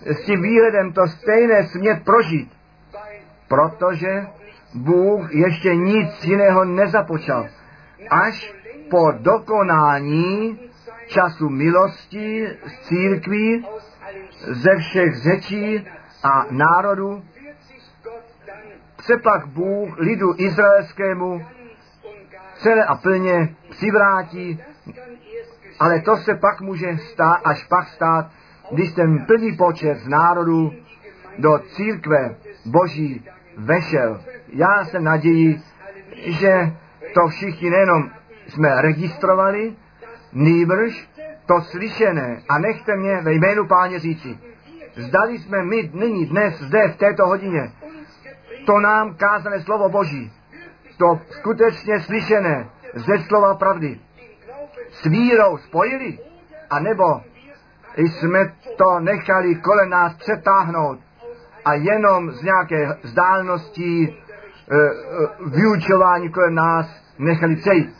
Speaker 1: s tím výhledem to stejné smět prožít, protože Bůh ještě nic jiného nezapočal. Až po dokonání času milosti z církví, ze všech řečí a národů, se pak Bůh lidu izraelskému celé a plně přivrátí, ale to se pak může stát, až pak stát, když ten plný počet z národů do církve Boží vešel. Já se naději, že to všichni nejenom jsme registrovali, nýbrž to slyšené. A nechte mě ve jménu páně říci, zdali jsme my nyní dnes zde v této hodině, to nám kázané slovo Boží, to skutečně slyšené ze slova pravdy, s vírou spojili, anebo jsme to nechali kolem nás přetáhnout a jenom z nějaké vzdálnosti e, e, vyučování kolem nás nechali přejít.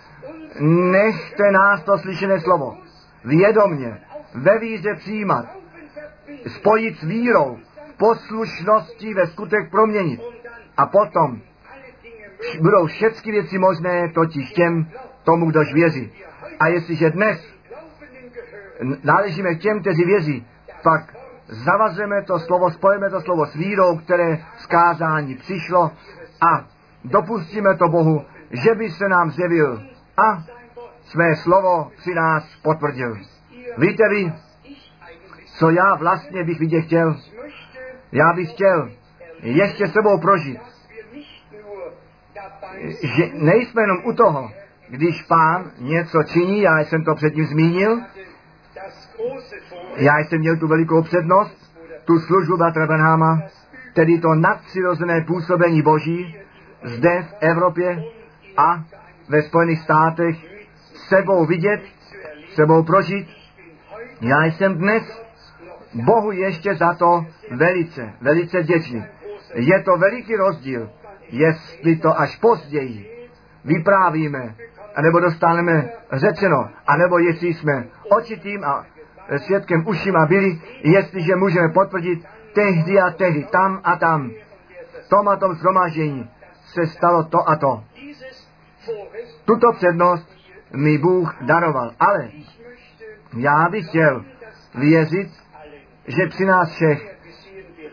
Speaker 1: Nechte nás to slyšené slovo vědomně, ve víře přijímat, spojit s vírou, poslušnosti ve skutek proměnit. A potom budou všechny věci možné totiž těm, tomu, kdož věří. A jestliže dnes náležíme k těm, kteří věří, pak zavazujeme to slovo, spojíme to slovo s vírou, které z kázání přišlo a dopustíme to Bohu, že by se nám zjevil a své slovo při nás potvrdil. Víte vy, co já vlastně bych vidět chtěl? Já bych chtěl ještě sebou prožít, že nejsme jenom u toho, když pán něco činí, já jsem to předtím zmínil, já jsem měl tu velikou přednost, tu službu bratra tedy to nadpřirozené působení Boží, zde v Evropě a ve Spojených státech sebou vidět, sebou prožít. Já jsem dnes Bohu ještě za to velice, velice vděčný. Je to veliký rozdíl, jestli to až později vyprávíme, anebo dostaneme řečeno, anebo jestli jsme očitým a svědkem ušima byli, jestliže můžeme potvrdit tehdy a tehdy, tam a tam, v tom a tom zhromaždění se stalo to a to. Tuto přednost mi Bůh daroval, ale já bych chtěl věřit, že při nás všech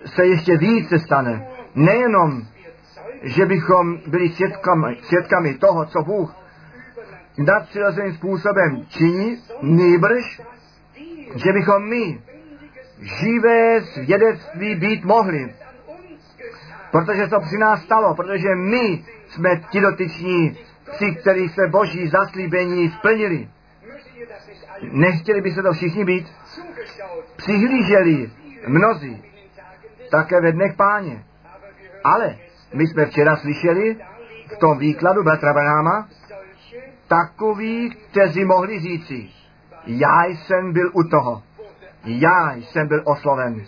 Speaker 1: se ještě více stane. Nejenom, že bychom byli svědkami, svědkami toho, co Bůh nadpřirozeným způsobem činí, nýbrž, že bychom my živé svědectví být mohli. Protože to při nás stalo, protože my jsme ti dotyční, při kterých se boží zaslíbení splnili. Nechtěli by se to všichni být? Přihlíželi mnozí, také ve dnech páně. Ale my jsme včera slyšeli v tom výkladu bratra Branáma takový, kteří mohli říci, já jsem byl u toho, já jsem byl osloven,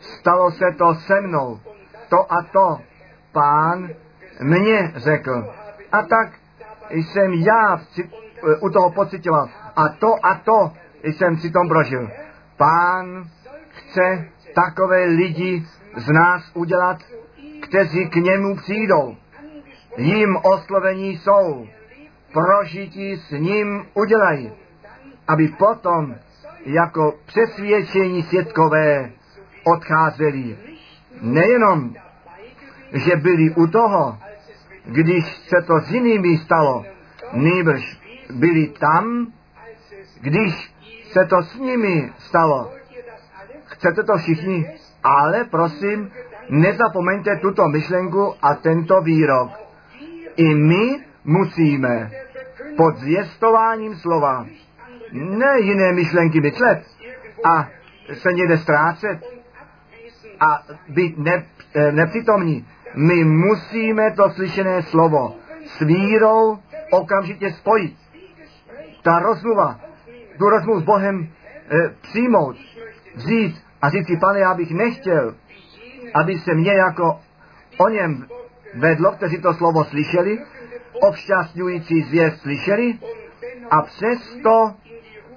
Speaker 1: stalo se to se mnou, to a to, pán mě řekl. A tak jsem já u toho pocitoval. A to a to jsem si tom prožil. Pán chce takové lidi z nás udělat, kteří k němu přijdou. Jím oslovení jsou. Prožití s ním udělají. Aby potom jako přesvědčení světkové odcházeli. Nejenom, že byli u toho, když se to s jinými stalo, nýbrž byli tam, když se to s nimi stalo. Chcete to všichni? Ale prosím, nezapomeňte tuto myšlenku a tento výrok. I my musíme pod zvěstováním slova ne jiné myšlenky myšlet a se někde ztrácet a být ne, e, nepřítomní. My musíme to slyšené slovo s vírou okamžitě spojit. Ta rozmluva, tu rozmluvu s Bohem e, přijmout, vzít a říct si, pane, já bych nechtěl, aby se mě jako o něm vedlo, kteří to slovo slyšeli, obšťastňující zvěst slyšeli a přesto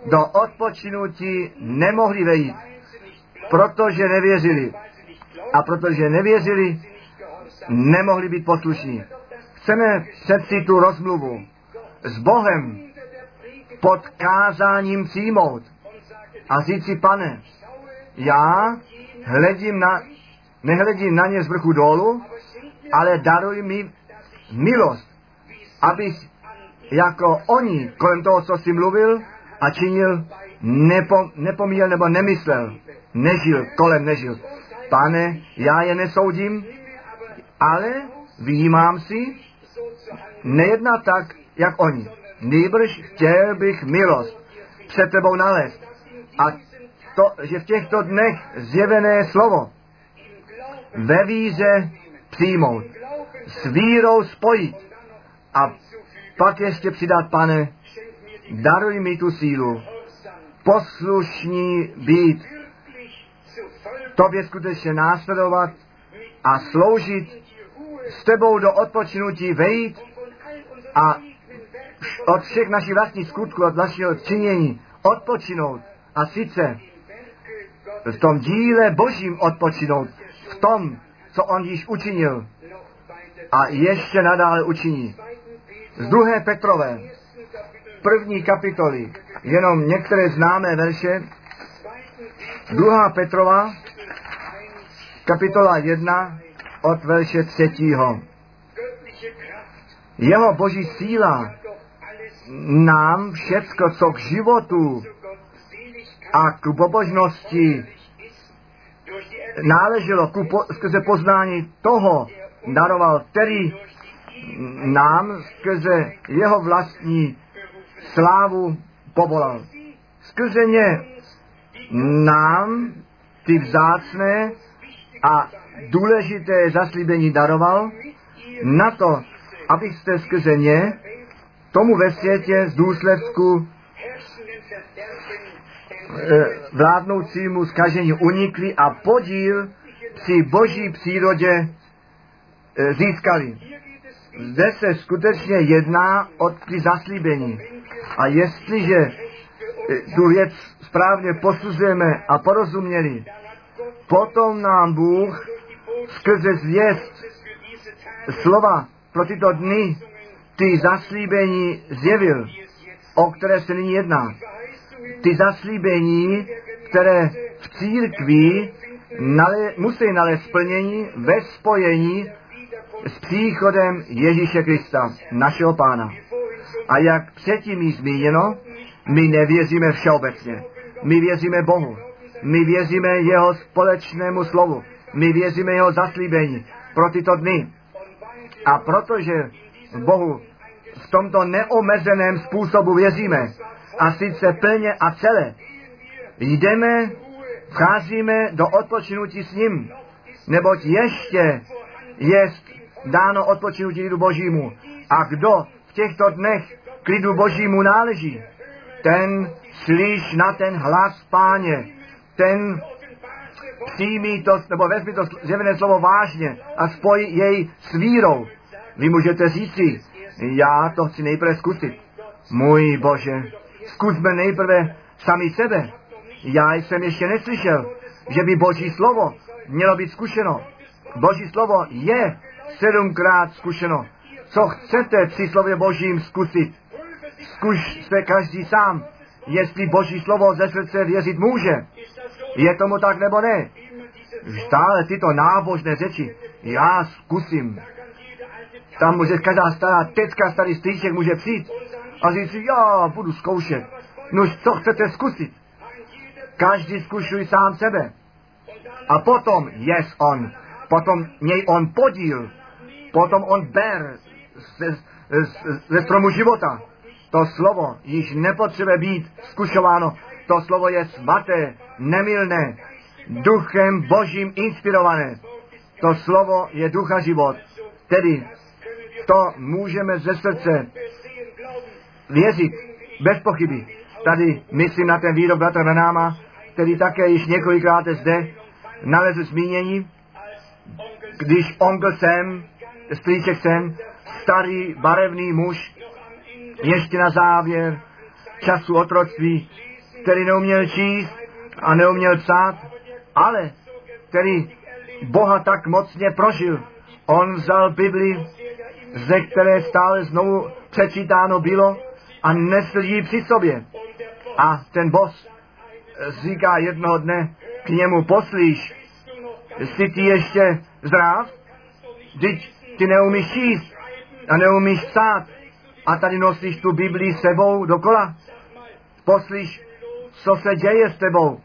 Speaker 1: do odpočinutí nemohli vejít, protože nevěřili. A protože nevěřili, nemohli být poslušní. Chceme přeci tu rozmluvu s Bohem pod kázáním přijmout a říct si, pane, já hledím na, nehledím na ně z vrchu dolů, ale daruj mi milost, abych jako oni kolem toho, co jsi mluvil a činil, nepo, nepomíjel nebo nemyslel, nežil, kolem nežil. Pane, já je nesoudím, ale vyjímám si, nejedná tak, jak oni. Nýbrž chtěl bych milost před tebou nalézt. A to, že v těchto dnech zjevené slovo ve víře přijmout, s vírou spojit. A pak ještě přidat, pane, daruj mi tu sílu, poslušní být, tobě skutečně následovat a sloužit, s tebou do odpočinutí vejít a od všech našich vlastních skutků, od našeho činění odpočinout. A sice v tom díle božím odpočinout, v tom, co on již učinil a ještě nadále učiní. Z druhé Petrové, první kapitoly, jenom některé známé verše, druhá Petrova, kapitola 1 od verše třetího. Jeho boží síla nám všecko, co k životu a k pobožnosti náleželo ku po, skrze poznání toho daroval, který nám skrze jeho vlastní slávu povolal. Skrze ně nám ty vzácné a důležité zaslíbení daroval na to, abyste skrze ně tomu ve světě z důsledku vládnoucímu zkažení unikli a podíl při boží přírodě eh, získali. Zde se skutečně jedná o ty zaslíbení. A jestliže eh, tu věc správně posuzujeme a porozuměli, potom nám Bůh skrze zvěst slova pro tyto dny ty zaslíbení zjevil, o které se nyní jedná. Ty zaslíbení, které v církvi nale, musí nalézt splnění ve spojení s příchodem Ježíše Krista, našeho pána. A jak předtím jí zmíněno, my nevěříme všeobecně. My věříme Bohu. My věříme jeho společnému slovu. My věříme jeho zaslíbení pro tyto dny. A protože Bohu v tomto neomezeném způsobu věříme, a sice plně a celé, jdeme, vcházíme do odpočinutí s ním, neboť ještě je dáno odpočinutí lidu božímu. A kdo v těchto dnech k lidu božímu náleží, ten slyš na ten hlas páně, ten přijmí to, nebo vezmi to zjevené slovo vážně a spojí jej s vírou. Vy můžete říci, já to chci nejprve zkusit. Můj Bože, zkusme nejprve sami sebe. Já jsem ještě neslyšel, že by Boží slovo mělo být zkušeno. Boží slovo je sedmkrát zkušeno. Co chcete při slově Božím zkusit? Zkuš se každý sám, jestli Boží slovo ze srdce věřit může. Je tomu tak nebo ne? Stále tyto nábožné řeči. Já zkusím. Tam může každá stará tecka, starý strýček může přijít a říct si, já budu zkoušet. No co chcete zkusit? Každý zkušuj sám sebe. A potom jest on. Potom něj on podíl. Potom on ber ze, ze, ze stromu života. To slovo již nepotřebuje být zkušováno. To slovo je svaté, nemilné, duchem božím inspirované. To slovo je ducha život. Tedy to můžeme ze srdce věřit, bez pochyby. Tady myslím na ten výrok bratra Renáma, který také již několikrát zde nalezl zmínění, když onkel jsem, strýček jsem, starý barevný muž, ještě na závěr času otroctví, který neuměl číst a neuměl psát, ale který Boha tak mocně prožil. On vzal Bibli, ze které stále znovu přečítáno bylo a nesl ji při sobě. A ten bos říká jednoho dne k němu, poslíš, jsi ty ještě zdrav? Teď ty neumíš číst a neumíš psát a tady nosíš tu Biblii sebou dokola? Poslíš, co se děje s tebou?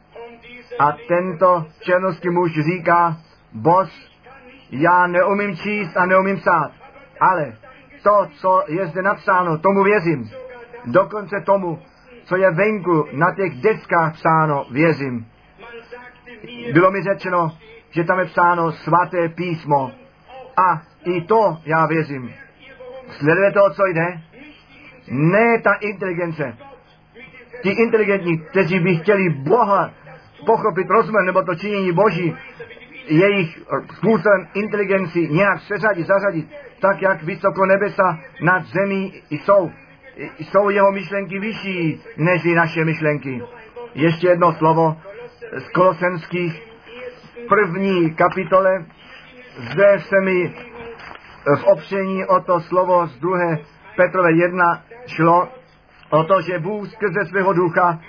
Speaker 1: A tento černovský muž říká, bos, já neumím číst a neumím psát, ale to, co je zde napsáno, tomu věřím. Dokonce tomu, co je venku na těch deskách psáno, věřím. Bylo mi řečeno, že tam je psáno svaté písmo. A i to já věřím. Sleduje to, co jde? Ne ta inteligence. Ti inteligentní, kteří by chtěli Boha pochopit rozmer nebo to činění Boží, jejich způsobem inteligenci nějak seřadit, zařadit, tak jak vysoko nebesa nad zemí jsou. Jsou jeho myšlenky vyšší než naše myšlenky. Ještě jedno slovo z Kolosenských první kapitole. Zde se mi v opření o to slovo z druhé Petrové 1 šlo o to, že Bůh skrze svého ducha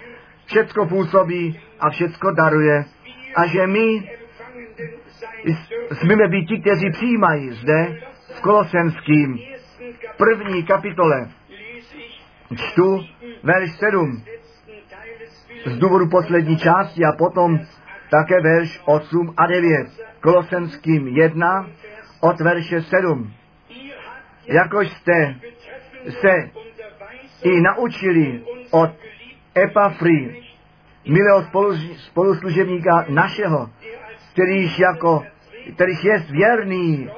Speaker 1: všecko působí a všecko daruje a že my smíme být ti, kteří přijímají zde v Kolosenským první kapitole čtu verš 7 z důvodu poslední části a potom také verš 8 a 9. Kolosenským 1 od verše 7. Jakož jste se i naučili od Epafry, milého spolu, spoluslužebníka našeho, kterýž jako, kterýž je věrný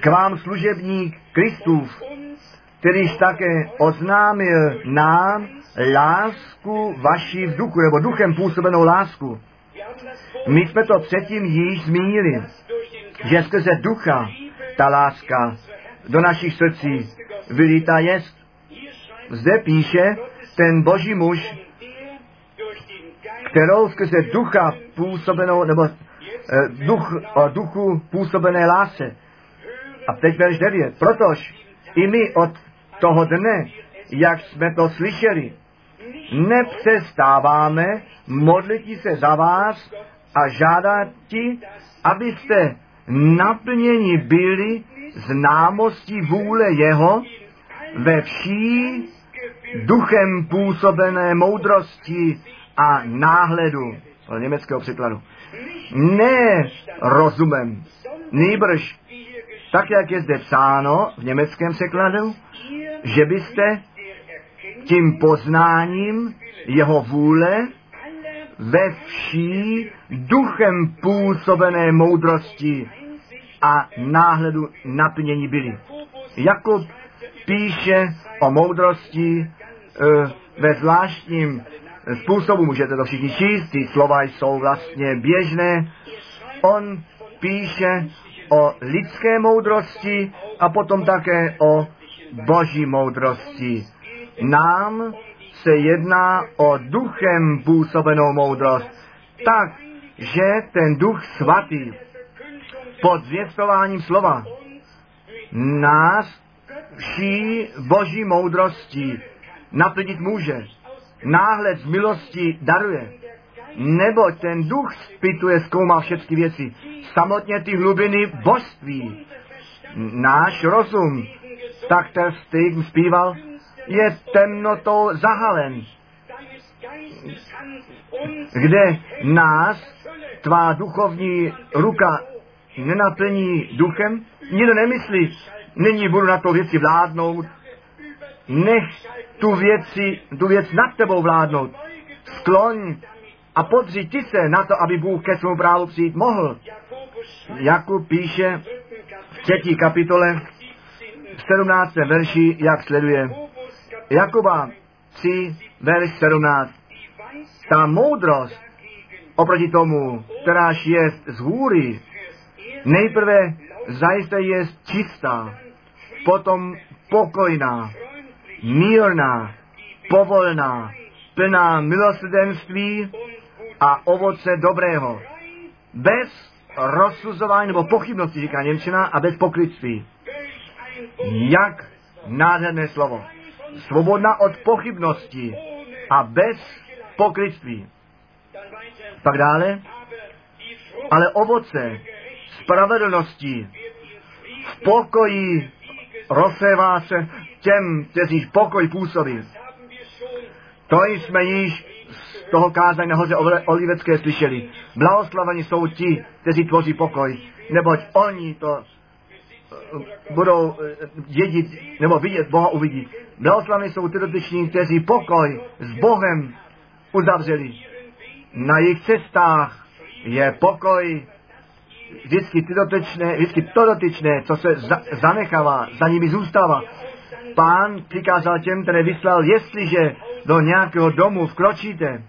Speaker 1: k vám služebník Kristův, kterýž také oznámil nám lásku vaší v duchu, nebo duchem působenou lásku. My jsme to předtím již zmínili, že skrze ducha ta láska do našich srdcí vylítá jest. Zde píše ten boží muž, kterou skrze ducha působenou, nebo eh, duch, o duchu působené lásce. A teď verš 9. Protož i my od toho dne, jak jsme to slyšeli, nepřestáváme modlit se za vás a žádat ti, abyste naplněni byli známostí vůle Jeho ve vší duchem působené moudrosti a náhledu. To německého překladu. Ne rozumem, nýbrž tak, jak je zde psáno v německém překladu, že byste tím poznáním jeho vůle ve vší duchem působené moudrosti a náhledu naplnění byli. Jakub píše o moudrosti e, ve zvláštním způsobu, můžete to všichni číst, ty slova jsou vlastně běžné. On píše o lidské moudrosti a potom také o boží moudrosti. Nám se jedná o duchem působenou moudrost, tak, že ten duch svatý pod zvěstováním slova nás vší boží moudrostí naplnit může. Náhled z milosti daruje. Nebo ten duch spituje, zkoumá všechny věci. Samotně ty hlubiny božství. Náš rozum, tak ten Stig zpíval, je temnotou zahalen, kde nás tvá duchovní ruka nenaplní duchem, nikdo nemyslí, nyní budu na to věci vládnout, nech tu, věci, tu věc nad tebou vládnout. Skloň a podři ti se na to, aby Bůh ke svému právu přijít mohl. Jakub píše v třetí kapitole v 17. verši, jak sleduje. Jakuba 3, verš 17. Ta moudrost oproti tomu, kteráž je z hůry, nejprve zajisté je čistá, potom pokojná, mírná, povolná, plná milosrdenství a ovoce dobrého. Bez rozsuzování nebo pochybnosti, říká Němčina, a bez pokrytství. Jak nádherné slovo. Svobodná od pochybnosti a bez pokrytství. Pak dále, ale ovoce spravedlnosti v pokoji rozsévá se těm, kteří pokoj působí. To jsme již z toho kázání nahoře Olivecké slyšeli. Blahoslaveni jsou ti, kteří tvoří pokoj, neboť oni to budou eh, dědit, nebo vidět, Boha uvidí. Blahoslaveni jsou ty dotyční, kteří pokoj s Bohem uzavřeli. Na jejich cestách je pokoj vždycky ty dotyčné, vždycky to dotyčné, co se za, zanechává, za nimi zůstává. Pán přikázal těm, které vyslal, jestliže do nějakého domu vkročíte,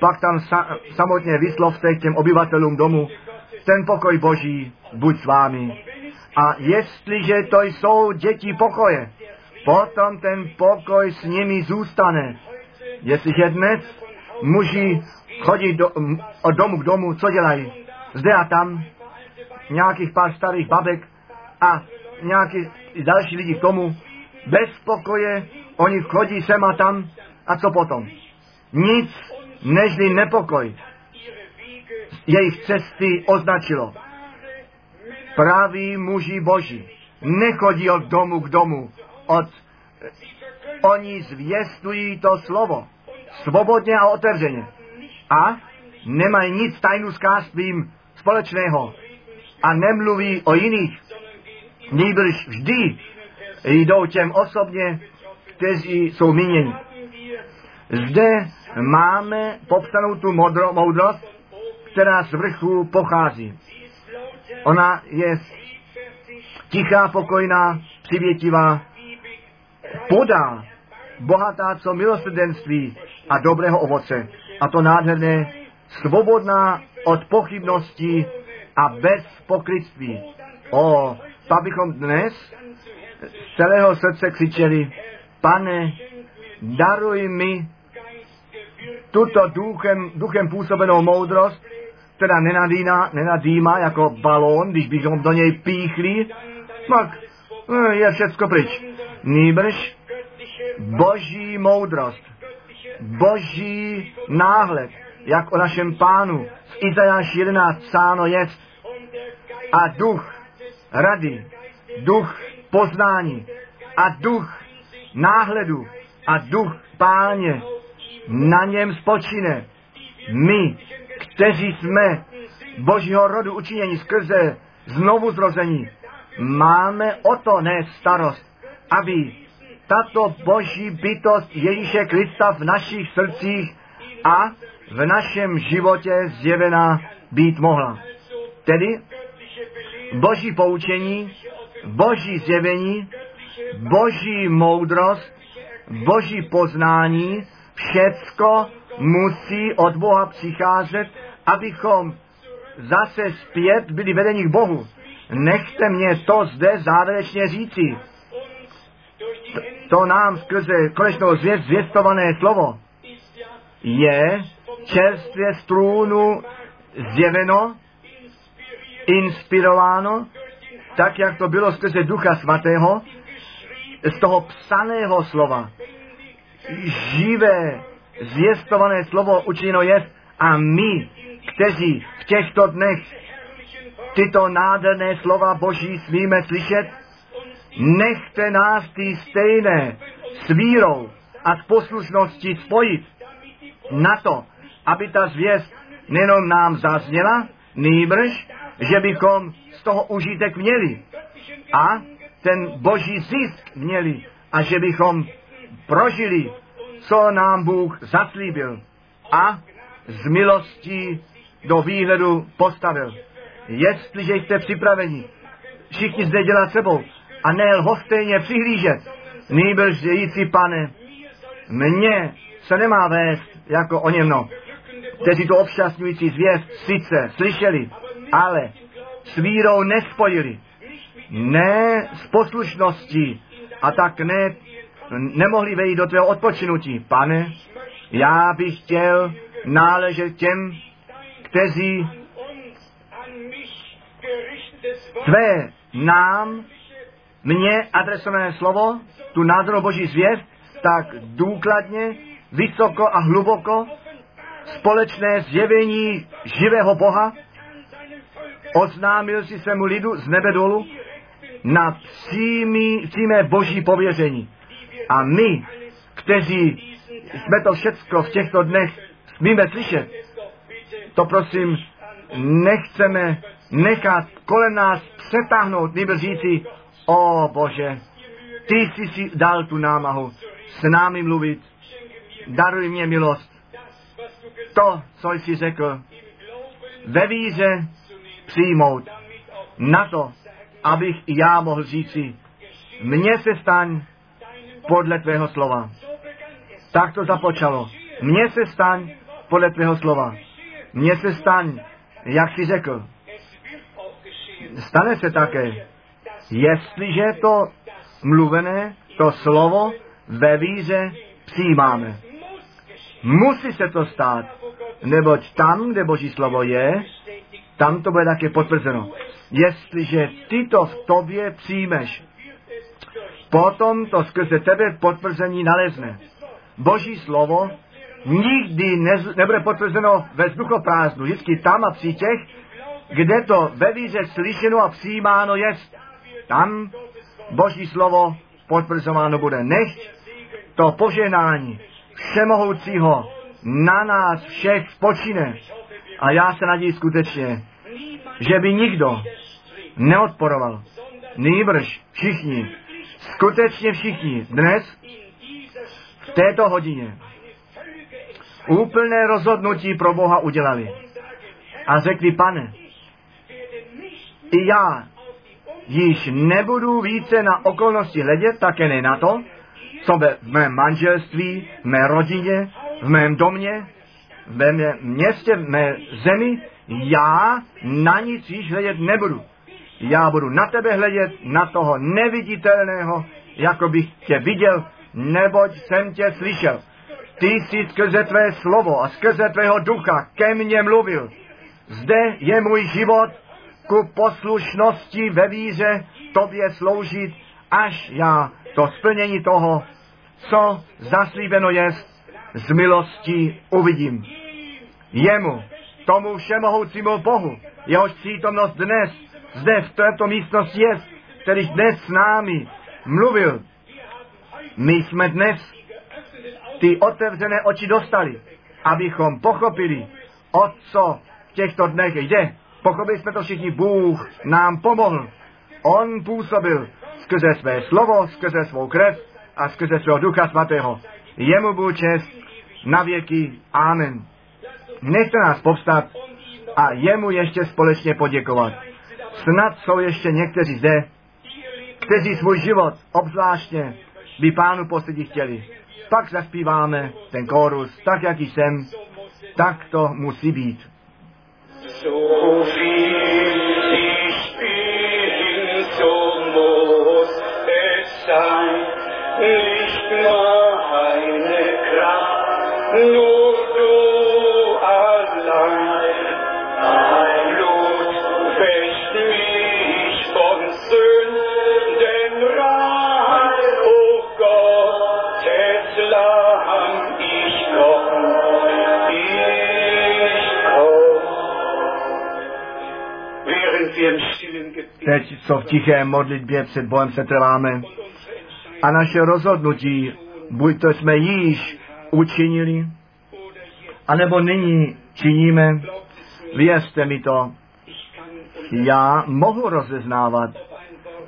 Speaker 1: pak tam sa, samotně vyslovte těm obyvatelům domu, ten pokoj Boží buď s vámi. A jestliže to jsou děti pokoje, potom ten pokoj s nimi zůstane. Jestliže dnes muži chodí do, od domu k domu, co dělají? Zde a tam nějakých pár starých babek a nějaký další lidi k tomu, bez pokoje, oni chodí sem a tam a co potom? Nic nežli nepokoj. Jejich cesty označilo. Praví muži boží, nechodí od domu k domu. Od, oni zvěstují to slovo. Svobodně a otevřeně. A nemají nic s kářstvím společného. A nemluví o jiných. Nýbrž vždy jdou těm osobně, kteří jsou míněni. Zde máme popsanou tu modro, moudrost, která z vrchu pochází. Ona je tichá, pokojná, přivětivá, podá, bohatá co milosrdenství a dobrého ovoce. A to nádherné, svobodná od pochybností a bez pokrytství. O, pak bychom dnes z celého srdce křičeli, pane, daruj mi tuto duchem, duchem působenou moudrost, která nenadýná, nenadýmá jako balón, když bychom do něj píchli, pak eh, je všecko pryč. Nýbrž boží moudrost, boží náhled, jak o našem pánu z Izajáš 11 psáno je, a duch rady, duch poznání a duch náhledu a duch páně na něm spočine. My, kteří jsme božího rodu učiněni skrze znovu zrození, máme o to ne starost, aby tato boží bytost Ježíše Krista v našich srdcích a v našem životě zjevená být mohla. Tedy boží poučení, boží zjevení, boží moudrost, boží poznání, všecko musí od Boha přicházet, abychom zase zpět byli vedeni k Bohu. Nechte mě to zde závěrečně říci. To nám skrze konečnou zvěst zvěstované slovo je čerstvě z trůnu zjeveno, inspirováno, tak jak to bylo skrze Ducha Svatého, z toho psaného slova. Živé, zvěstované slovo učiněno je a my, kteří v těchto dnech tyto nádherné slova Boží smíme slyšet, nechte nás ty stejné s vírou a s poslušností spojit na to, aby ta zvěst nejenom nám zazněla, nýbrž, že bychom z toho užitek měli a ten boží zisk měli a že bychom prožili, co nám Bůh zaslíbil a z milostí do výhledu postavil. Jestliže jste připraveni, všichni zde dělat sebou a ne lhostejně přihlížet, nýbrž říci, pane, mně se nemá vést jako o němno, kteří to obšťastňující zvěst sice slyšeli, ale s vírou nespojili, ne s poslušností a tak ne, nemohli vejít do tvého odpočinutí. Pane, já bych chtěl náležet těm, kteří tvé nám, mně adresované slovo, tu nádhernou boží zvěst, tak důkladně, vysoko a hluboko společné zjevení živého Boha oznámil si svému lidu z nebe dolu na přímý, přímé boží pověření. A my, kteří jsme to všecko v těchto dnech smíme slyšet, to prosím nechceme nechat kolem nás přetáhnout, nebo říci, o Bože, ty jsi si dal tu námahu s námi mluvit, daruj mě milost. To, co jsi řekl, ve víře přijmout na to, abych i já mohl říci, mně se staň podle tvého slova. Tak to započalo. Mně se staň podle tvého slova. Mně se staň, jak jsi řekl. Stane se také, jestliže to mluvené, to slovo ve víře přijímáme. Musí se to stát, neboť tam, kde Boží slovo je, tam to bude také potvrzeno. Jestliže ty to v tobě přijmeš, potom to skrze tebe potvrzení nalezne. Boží slovo nikdy nez, nebude potvrzeno ve vzduchoprázdnu, vždycky tam a při těch, kde to ve víře slyšeno a přijímáno je, tam Boží slovo potvrzováno bude. Nech to poženání všemohoucího na nás všech spočine. A já se naději skutečně, že by nikdo neodporoval. Nýbrž všichni, skutečně všichni, dnes, v této hodině, úplné rozhodnutí pro Boha udělali. A řekli, pane, i já již nebudu více na okolnosti hledět, také ne na to, co ve, v mém manželství, v mé rodině, v mém domě, ve mé městě, v mé zemi, já na nic již hledět nebudu. Já budu na tebe hledět, na toho neviditelného, jako bych tě viděl, neboť jsem tě slyšel. Ty jsi skrze tvé slovo a skrze tvého ducha ke mně mluvil. Zde je můj život ku poslušnosti ve víře tobě sloužit, až já to splnění toho, co zaslíbeno je, z milosti uvidím. Jemu, tomu všemohoucímu Bohu, jehož přítomnost dnes, zde v této místnosti je, který dnes s námi mluvil. My jsme dnes ty otevřené oči dostali, abychom pochopili, o co v těchto dnech jde. Pochopili jsme to všichni, Bůh nám pomohl. On působil skrze své slovo, skrze svou krev a skrze svého ducha svatého. Jemu byl čest na věky. Amen. Nechte nás povstat a jemu ještě společně poděkovat. Snad jsou ještě někteří zde, kteří svůj život obzvláštně by pánu posledí chtěli. Pak zaspíváme ten kórus, tak jak jsem, tak to musí být. Teď, co v tiché modlitbě před Bohem se trváme. A naše rozhodnutí, buď to jsme již učinili, anebo nyní činíme, věřte mi to, já mohu rozeznávat,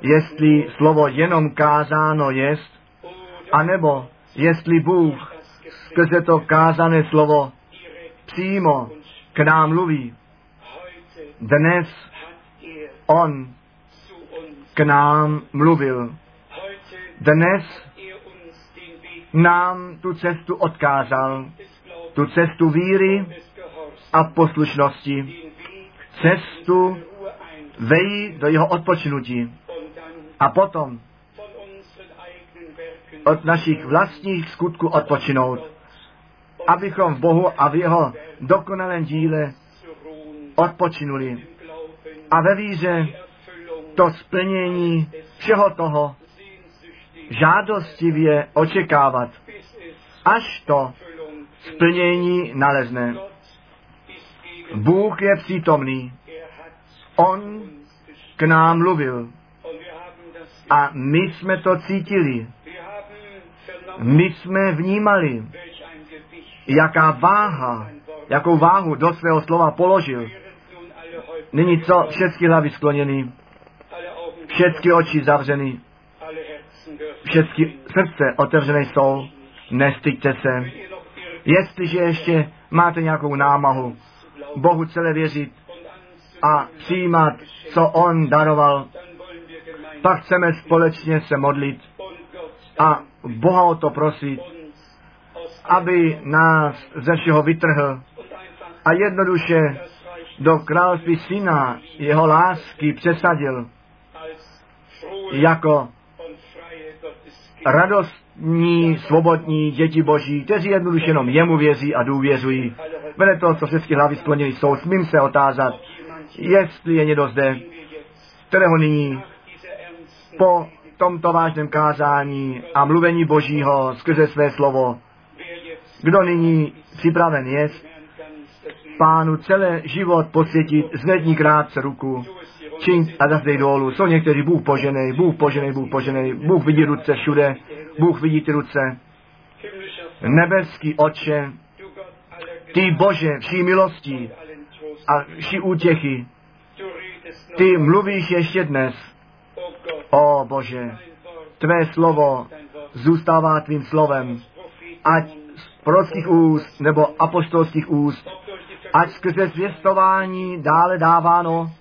Speaker 1: jestli slovo jenom kázáno jest, anebo jestli Bůh skrze to kázané slovo přímo k nám mluví. Dnes On k nám mluvil. Dnes nám tu cestu odkázal, tu cestu víry a poslušnosti, cestu vejít do jeho odpočinutí a potom od našich vlastních skutků odpočinout, abychom v Bohu a v jeho dokonalém díle odpočinuli a ve víře to splnění všeho toho žádostivě očekávat, až to splnění nalezne. Bůh je přítomný. On k nám mluvil a my jsme to cítili. My jsme vnímali, jaká váha, jakou váhu do svého slova položil. Nyní co? Všechny hlavy skloněny, všechny oči zavřeny, všechny srdce otevřené jsou. Nestyďte se. Jestliže ještě máte nějakou námahu, Bohu celé věřit a přijímat, co On daroval, pak chceme společně se modlit a Boha o to prosit, aby nás ze všeho vytrhl a jednoduše do království syna jeho lásky přesadil jako radostní, svobodní děti boží, kteří jednoduše jenom jemu věří a důvěřují. Vede to, co všechny hlavy sklonili jsou, smím se otázat, jestli je někdo zde, kterého nyní po tomto vážném kázání a mluvení Božího skrze své slovo, kdo nyní připraven je, pánu celé život posvětit, zvedni krátce ruku. Čiň a zazdej dolů. Jsou někteří, Bůh poženej, Bůh poženej, Bůh poženej, Bůh vidí ruce všude, Bůh vidí ty ruce. Nebeský oče, ty Bože, vší
Speaker 3: Trost.
Speaker 1: a vší útěchy, ty mluvíš ještě dnes.
Speaker 3: o
Speaker 1: Bože, tvé slovo zůstává tvým slovem, ať z prorockých úst nebo apostolských úst, ať skrze zvěstování dále dáváno.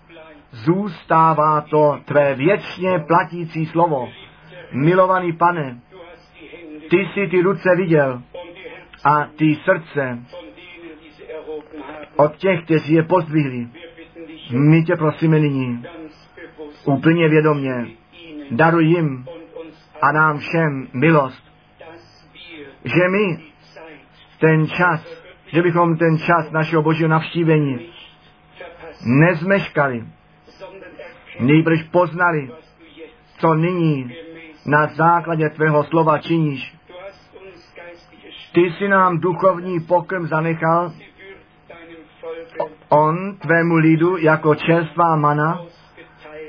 Speaker 1: Zůstává to tvé věčně platící slovo. Milovaný pane, ty jsi ty ruce viděl a ty srdce od těch, kteří je pozdvihli. My tě prosíme nyní, úplně vědomě, daruj jim a nám všem milost, že my ten čas, že bychom ten čas našeho božího navštívení nezmeškali, nejbrž poznali, co nyní na základě tvého slova činíš. Ty si nám duchovní pokrm zanechal, on tvému lidu jako čerstvá mana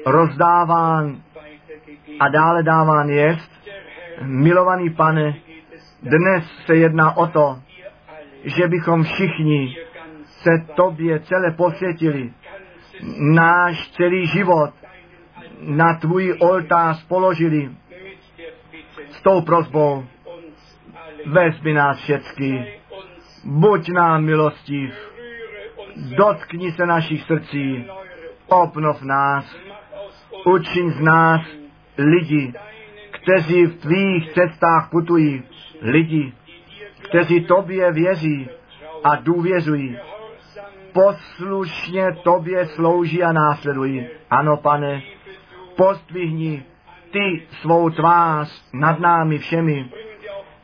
Speaker 1: rozdáván a dále dáván jest. Milovaný pane, dnes se jedná o to, že bychom všichni se tobě celé posvětili, náš celý život na tvůj oltář položili s tou prozbou, vezmi nás všecky, buď nám milostiv, dotkni se našich srdcí, obnov nás, učiň z nás lidi, kteří v tvých cestách putují, lidi, kteří tobě věří a důvěřují, poslušně tobě slouží a následují. Ano, pane, postvihni ty svou tvář nad námi všemi.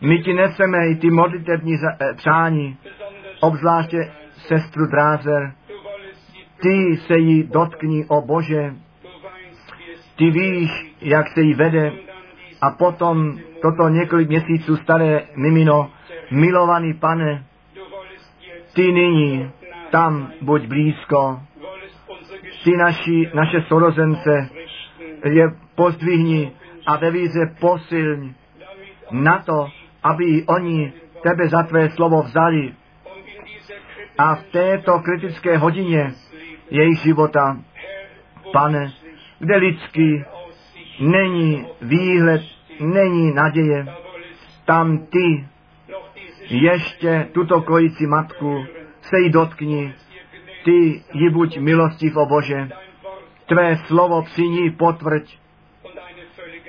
Speaker 1: My ti neseme i ty modlitební eh, přání, obzvláště sestru Drázer. Ty se jí dotkni, o Bože, ty víš, jak se jí vede. A potom toto několik měsíců staré mimino, milovaný pane, ty nyní tam buď blízko, ty naši, naše sorozence je pozdvihni a ve víře posilň na to, aby oni tebe za tvé slovo vzali. A v této kritické hodině jejich života, pane, kde lidský není výhled, není naděje, tam ty ještě tuto kojící matku se jí dotkni, ty ji buď milostiv, o Bože, tvé slovo při ní potvrď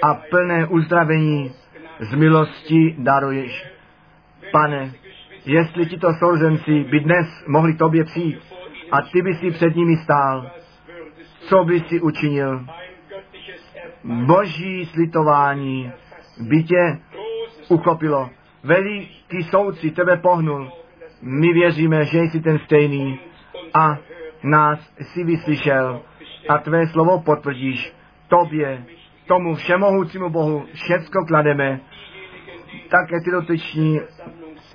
Speaker 1: a plné uzdravení z milosti daruješ. Pane, jestli tito souzenci by dnes mohli tobě přijít a ty by si před nimi stál, co by si učinil? Boží slitování by tě uchopilo. Veliký soudci tebe pohnul. My věříme, že jsi ten stejný a nás si vyslyšel a tvé slovo potvrdíš. Tobě, tomu všemohoucímu Bohu, všecko klademe. Také ty dotyční,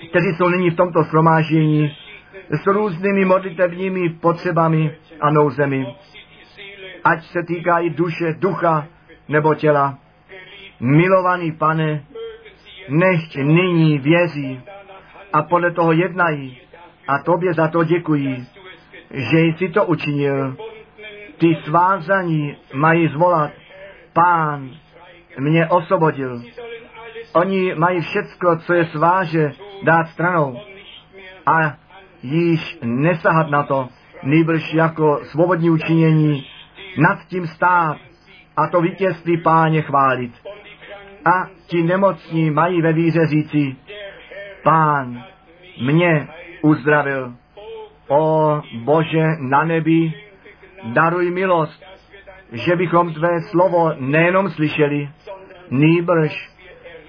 Speaker 1: kteří jsou nyní v tomto shromáždění, s různými modlitevními potřebami a nouzemi. Ať se týkají duše, ducha nebo těla. Milovaný pane, nechť nyní věří a podle toho jednají a tobě za to děkují, že jsi to učinil. Ty svázaní mají zvolat, pán mě osvobodil. Oni mají všecko, co je sváže, dát stranou a již nesahat na to, nejbrž jako svobodní učinění nad tím stát a to vítězství páně chválit. A ti nemocní mají ve víře říci, pán mě uzdravil. O Bože na nebi, daruj milost, že bychom tvé slovo nejenom slyšeli, nýbrž,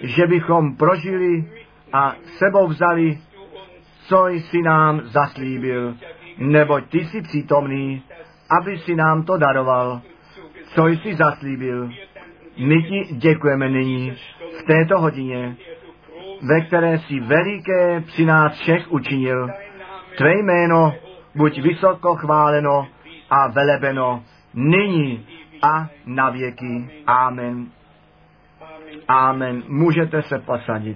Speaker 1: že bychom prožili a sebou vzali, co jsi nám zaslíbil, neboť ty jsi přítomný, aby si nám to daroval, co jsi zaslíbil. My ti děkujeme nyní, v této hodině, ve které jsi veliké při nás všech učinil. Tvé jméno buď vysoko chváleno a velebeno nyní a na věky.
Speaker 3: Amen.
Speaker 1: Amen. Můžete se posadit.